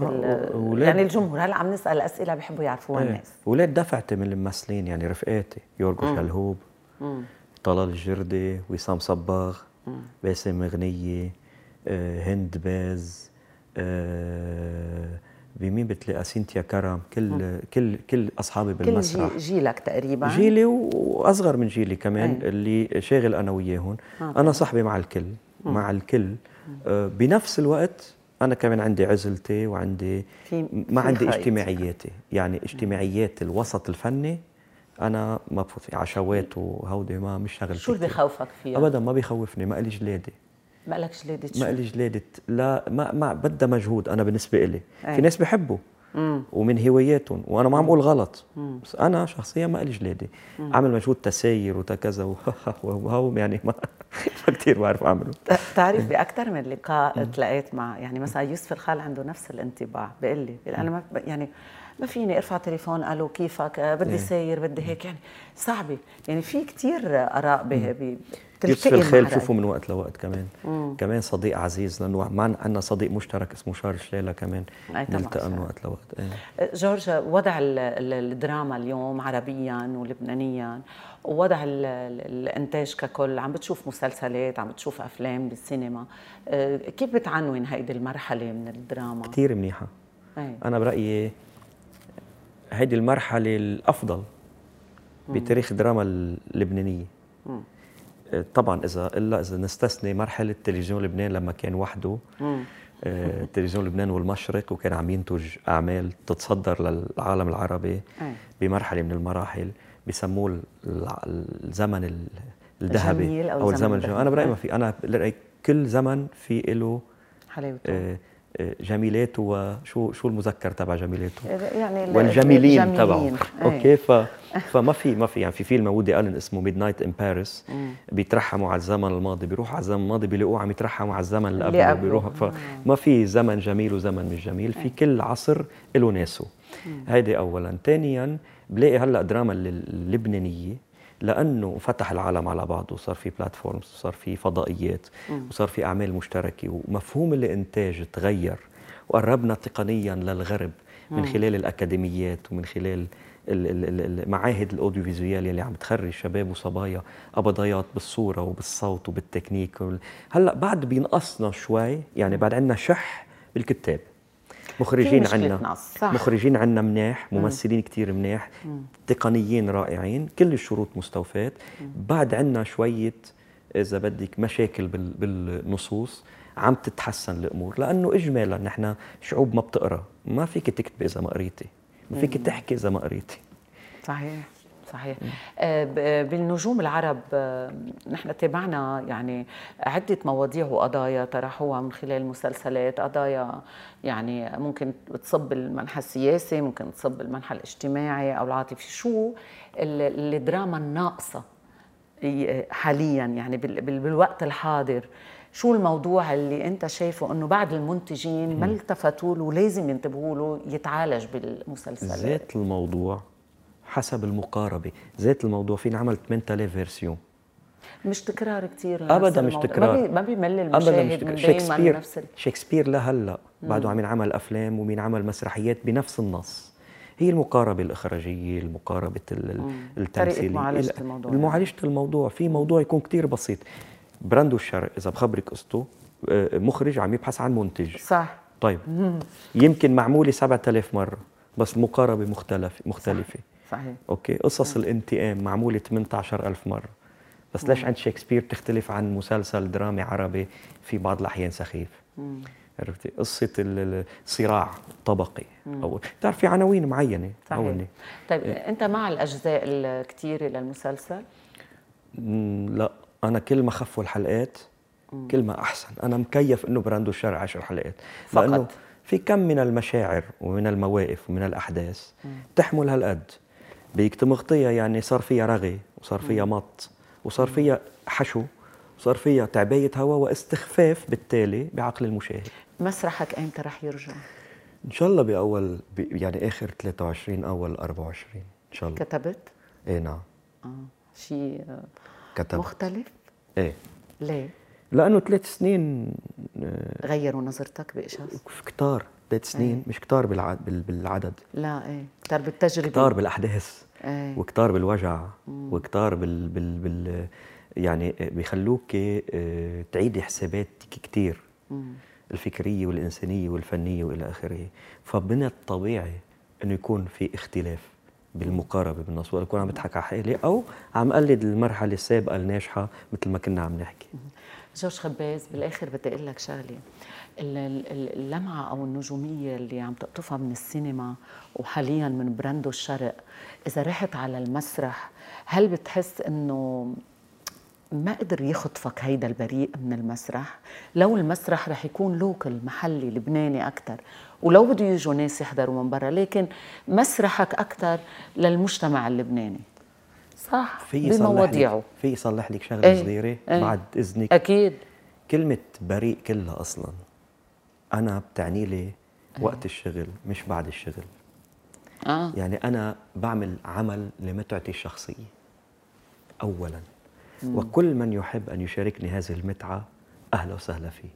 ال- أولاد. يعني الجمهور هلا عم نسأل أسئلة بيحبوا يعرفوها إيه. الناس. ولاد دفعتي من الممثلين يعني رفقاتي يورجو شلهوب طلال الجردي وسام صباغ. باسم مغنية آه، هند باز آه، بمين بتلاقى سينتيا كرم كل كل كل أصحابي كل بالمسرح. جي جيلك تقريبا. جيلي وأصغر من جيلي كمان أي. اللي شاغل أنا وياهم آه، أنا صاحبي مع الكل مع الكل. آه، بنفس الوقت أنا كمان عندي عزلتي وعندي في- ما في عندي. اجتماعياتي. يعني اجتماعيات الوسط الفني أنا ما بفوت فيه عشوات وهودي ما مش شغلتي شو اللي. بخوفك فيها؟ ابدا ما بيخوفني ما لي جلادة. ما لكش ليدة ما شو؟ لي جلادة. لا ما ما بدها مجهود أنا بالنسبة لي أي. في ناس بيحبوا ومن هواياتهم. وأنا ما عم أقول غلط. بس أنا شخصيا ما لي جلادة. أعمل مجهود تساير وتكذا وهو يعني ما ما كثير بعرف أعمله. بتعرف باكثر من لقاء تلاقيت مع يعني مثلا يوسف الخال عنده نفس الانطباع. بيقول لي أنا ما يعني ما فيني ارفع تليفون؟ ألو كيفك؟ آه، بدي إيه. ساير بدي هيك. يعني صعبة. يعني في كثير آراء ب- ب- يوسف الخيل. شوفه من وقت لوقت كمان. كمان صديق عزيز لأنه ما عندنا صديق مشترك اسمه شارل شليلة كمان نلتقى من. وقت لوقت. إيه. جورج وضع ال- ال- الدراما اليوم عربيا ولبنانيا ووضع ال- ال- الإنتاج ككل. عم بتشوف مسلسلات عم بتشوف أفلام بالسينما. آه، كيف بتعنون هيدي المرحلة من الدراما؟ كثير منيحة. أي. أنا برأيي هيدي المرحلة الأفضل بتاريخ الدراما اللبنانية. آه، طبعا اذا إلا إذا نستثني مرحلة تلفزيون لبنان لما كان وحده آه، تلفزيون لبنان والمشرق وكان عم ينتج أعمال تتصدر للعالم العربي أي. بمرحلة من المراحل بسموه الزمن ال- الذهبي الجميل أو أو الزمن الجميل أنا. برأيي ما في أنا برأيي كل زمن في له حلاوته. آه، جميلاته وشو شو المذكر تبع جميلاته يعني ال- والجميلين الجميلين. تبعه. أوكي ف فما في ما في يعني في فيلم وودي ألن اسمه Midnight in Paris بيترحموا على الزمن الماضي بيروحوا على الزمن الماضي بيلاقوه عم يترحموا على الزمن اللي قبله. بيروحوا فما في زمن جميل وزمن مش جميل في كل عصر له ناسه. هيدي اولا. ثانيا بلاقي هلأ دراما الل- اللبنانيه لأنه فتح العالم على بعضه وصار في platforms وصار في فضائيات وصار في أعمال مشتركة ومفهوم الإنتاج تغير وقربنا تقنيا للغرب من خلال الأكاديميات ومن خلال المعاهد ال audiovisuel اللي عم تخرج شباب وصبايا قبضيات بالصورة وبالصوت وبالتكنيك هلأ بعد بينقصنا شوي يعني بعد عندنا شح بالكتاب. مخرجين عنا. مخرجين عنا مناح ممثلين كتير مناح تقنيين رائعين كل الشروط مستوفات بعد عنا شوية إذا بدك مشاكل بالنصوص عم تتحسن الأمور لأنه إجمالا نحن شعوب ما بتقرأ. ما فيك تكتب إذا ما قريتي ما فيك تحكي إذا ما قريتي. صحيح. صحيح. آه، بالنجوم العرب آه، نحن تابعنا يعني عدة مواضيع وقضايا طرحوها من خلال المسلسلات قضايا يعني ممكن تصب بالمنحى السياسي ممكن تصب بالمنحى الاجتماعي أو العاطفي. شو الدراما الناقصة حاليا يعني بالوقت الحاضر؟ شو الموضوع اللي أنت شايفه إنه بعد المنتجين ما التفتوا له ولازم ينتبهوا له يتعالج بالمسلسلات؟ ذات الموضوع حسب المقاربة. ذات الموضوع فينا عمل 8000 version. مش تكرار كثير ابدا مش تكرار. ما بيمل المشاهد من شكسبير نفس ال... شكسبير لهلأ. بعده عم ينعمل أفلام ومين عمل مسرحيات بنفس النص. هي المقاربة الإخراجية المقاربة التمثيلية. معالجة الموضوع معالجة الموضوع. في موضوع يكون كتير بسيط. براندو الشرق إذا بخبرك قصته آه، مخرج عم يبحث عن منتج. صح. طيب. يمكن معمولة 7000 مرة بس مقاربة مختلفة مختلفة. صح. صحيح. أوكي. قصص الانتقام معمولة 18000 مرة. بس ليش عند شكسبير بتختلف عن مسلسل درامي عربي في بعض الأحيان سخيف؟ عرفتي؟ قصة الصراع الطبقي أو بتعرف في عناوين معينة؟ صحيح. طيب إيه؟ أنت مع الأجزاء الكثيره للمسلسل لا. أنا كل ما خفوا الحلقات كل ما أحسن. أنا مكيف إنه براندو الشارع 10 حلقات. فقط. لأنه في كم من المشاعر ومن المواقف ومن الأحداث تحمل هالقد. بدك تمغطيها يعني صار فيها رغي وصار فيها مط وصار فيها حشو وصار فيها تعباية هواء واستخفاف بالتالي بعقل المشاهد. مسرحك ايمتى رح يرجع؟ إن شاء الله بأول يعني آخر 23 أول 24 إن شاء الله. كتبت؟ إيه نعم. آه شيء كتب. مختلف؟ إيه. ليه؟ لأنه ثلاث سنين آه، غيروا نظرتك باشخاص كتار. ثلاث سنين إيه؟ مش كتار بالعدد. لا إيه. كتار بالتجربة. كتار بالأحداث. إيه؟ وكتار بالوجع. مم. وكتار بال, بال, بال يعني بيخلوك آه، تعيدي حساباتك كثير الفكرية والإنسانية والفنية وإلى آخره. فمن الطبيعي إنه يكون في اختلاف بالمقاربة بالنص ولا اكون عم بضحك على حالي أو عم قلد المرحلة السابقة الناجحة مثل ما كنا عم نحكي. جورج خباز بالآخر بدي أقول لك شغلة. اللمعة أو النجومية اللي عم تقطفها من السينما وحاليا من براندو الشرق إذا رحت على المسرح هل بتحس إنه ما قدر يخطفك هيدا البريء من المسرح؟ لو المسرح رح يكون لوكل محلي لبناني أكثر ولو بده يجوا ناس يحضروا من برا لكن مسرحك أكثر للمجتمع اللبناني. صح. في بمواضيعه. في يصلح لك شغلة إيه صغيرة إيه. بعد إذنك. أكيد. كلمة بريء كلها أصلا. أنا بتعني لي إيه وقت الشغل مش بعد الشغل. آه. يعني أنا بعمل عمل لمتعتي الشخصية اولا. مم. وكل من يحب أن يشاركني هذه المتعة أهلا وسهلا فيه.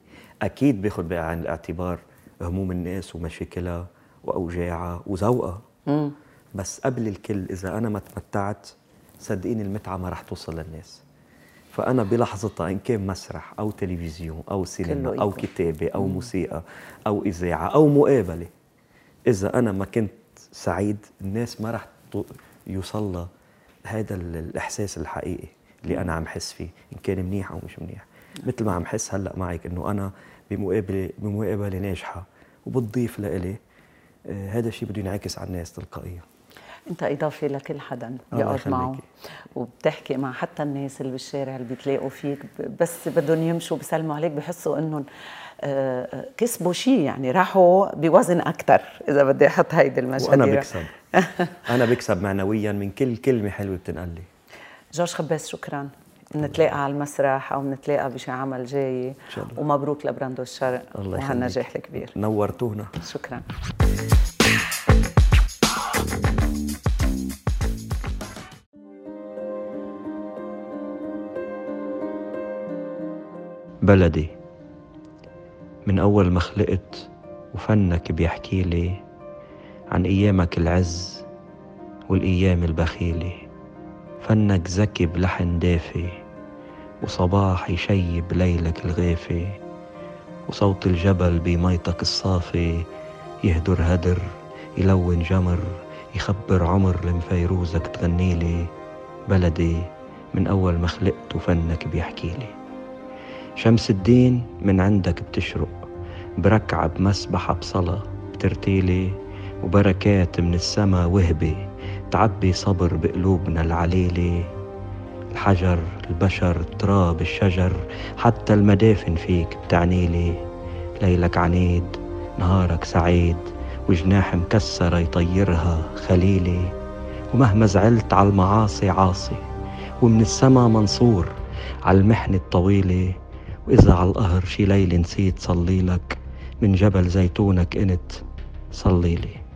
أكيد باخذ بعين الاعتبار هموم الناس ومشاكلها وأوجاعها وذوقها. بس قبل الكل إذا أنا ما تمتعت صدقيني المتعة ما رح توصل للناس. فأنا بلحظتها إن كان مسرح أو تلفزيون أو سينما أو كتابة أو موسيقى أو إذاعة أو مقابلة إذا أنا ما كنت سعيد الناس ما رح يوصل هذا الإحساس الحقيقي اللي أنا عم حس فيه إن كان منيح أو مش منيح. مثل ما عم حس هلأ معك إنه أنا بمقابلة بمقابلة ناجحة وبتضيف لإلي آه هذا الشيء بده ينعكس على الناس تلقائيا. انت اضافه لكل حدا بيقعد معه وبتحكي مع حتى الناس اللي بالشارع اللي بيتلاقوا فيك. بس بدهم يمشوا بيسلموا عليك بحسوا إنهم آه، كسبوا شيء يعني راحوا بوزن أكثر إذا بدي أحط هيدي المشهد وأنا بكسب. أنا بكسب معنويا من كل كلمة حلوة بتنقال لي. جورج خباز شكرا. نتلاقى على المسرح أو نتلاقى بشي عمل جاي. ومبروك لبراندو الشرق الله وهالنجاح الكبير. نورتونا. شكرا. بلدي. من أول ما خلقت وفنك بيحكي لي عن أيامك العز والأيام البخيلة. فنك ذكي بلحن دافي وصباح يشيب ليلك الغافي. وصوت الجبل بميتك الصافي يهدر هدر يلون جمر يخبر عمر لمفيروزك تغنيلي بلدي من أول ما خلقت وفنك بيحكيلي شمس الدين من عندك بتشرق بركعة بمسبحة بصلاة بترتيلي وبركات من السما وهبة تعبي صبر بقلوبنا العليلة الحجر البشر التراب الشجر حتى المدافن فيك بتعنيلي. ليلك عنيد نهارك سعيد وجناح مكسرة يطيرها خليلي. ومهما زعلت على المعاصي عاصي ومن السما منصور على المحنة الطويلة وإذا على القهر شي ليلة نسيت صليلك من جبل زيتونك إنت صليلي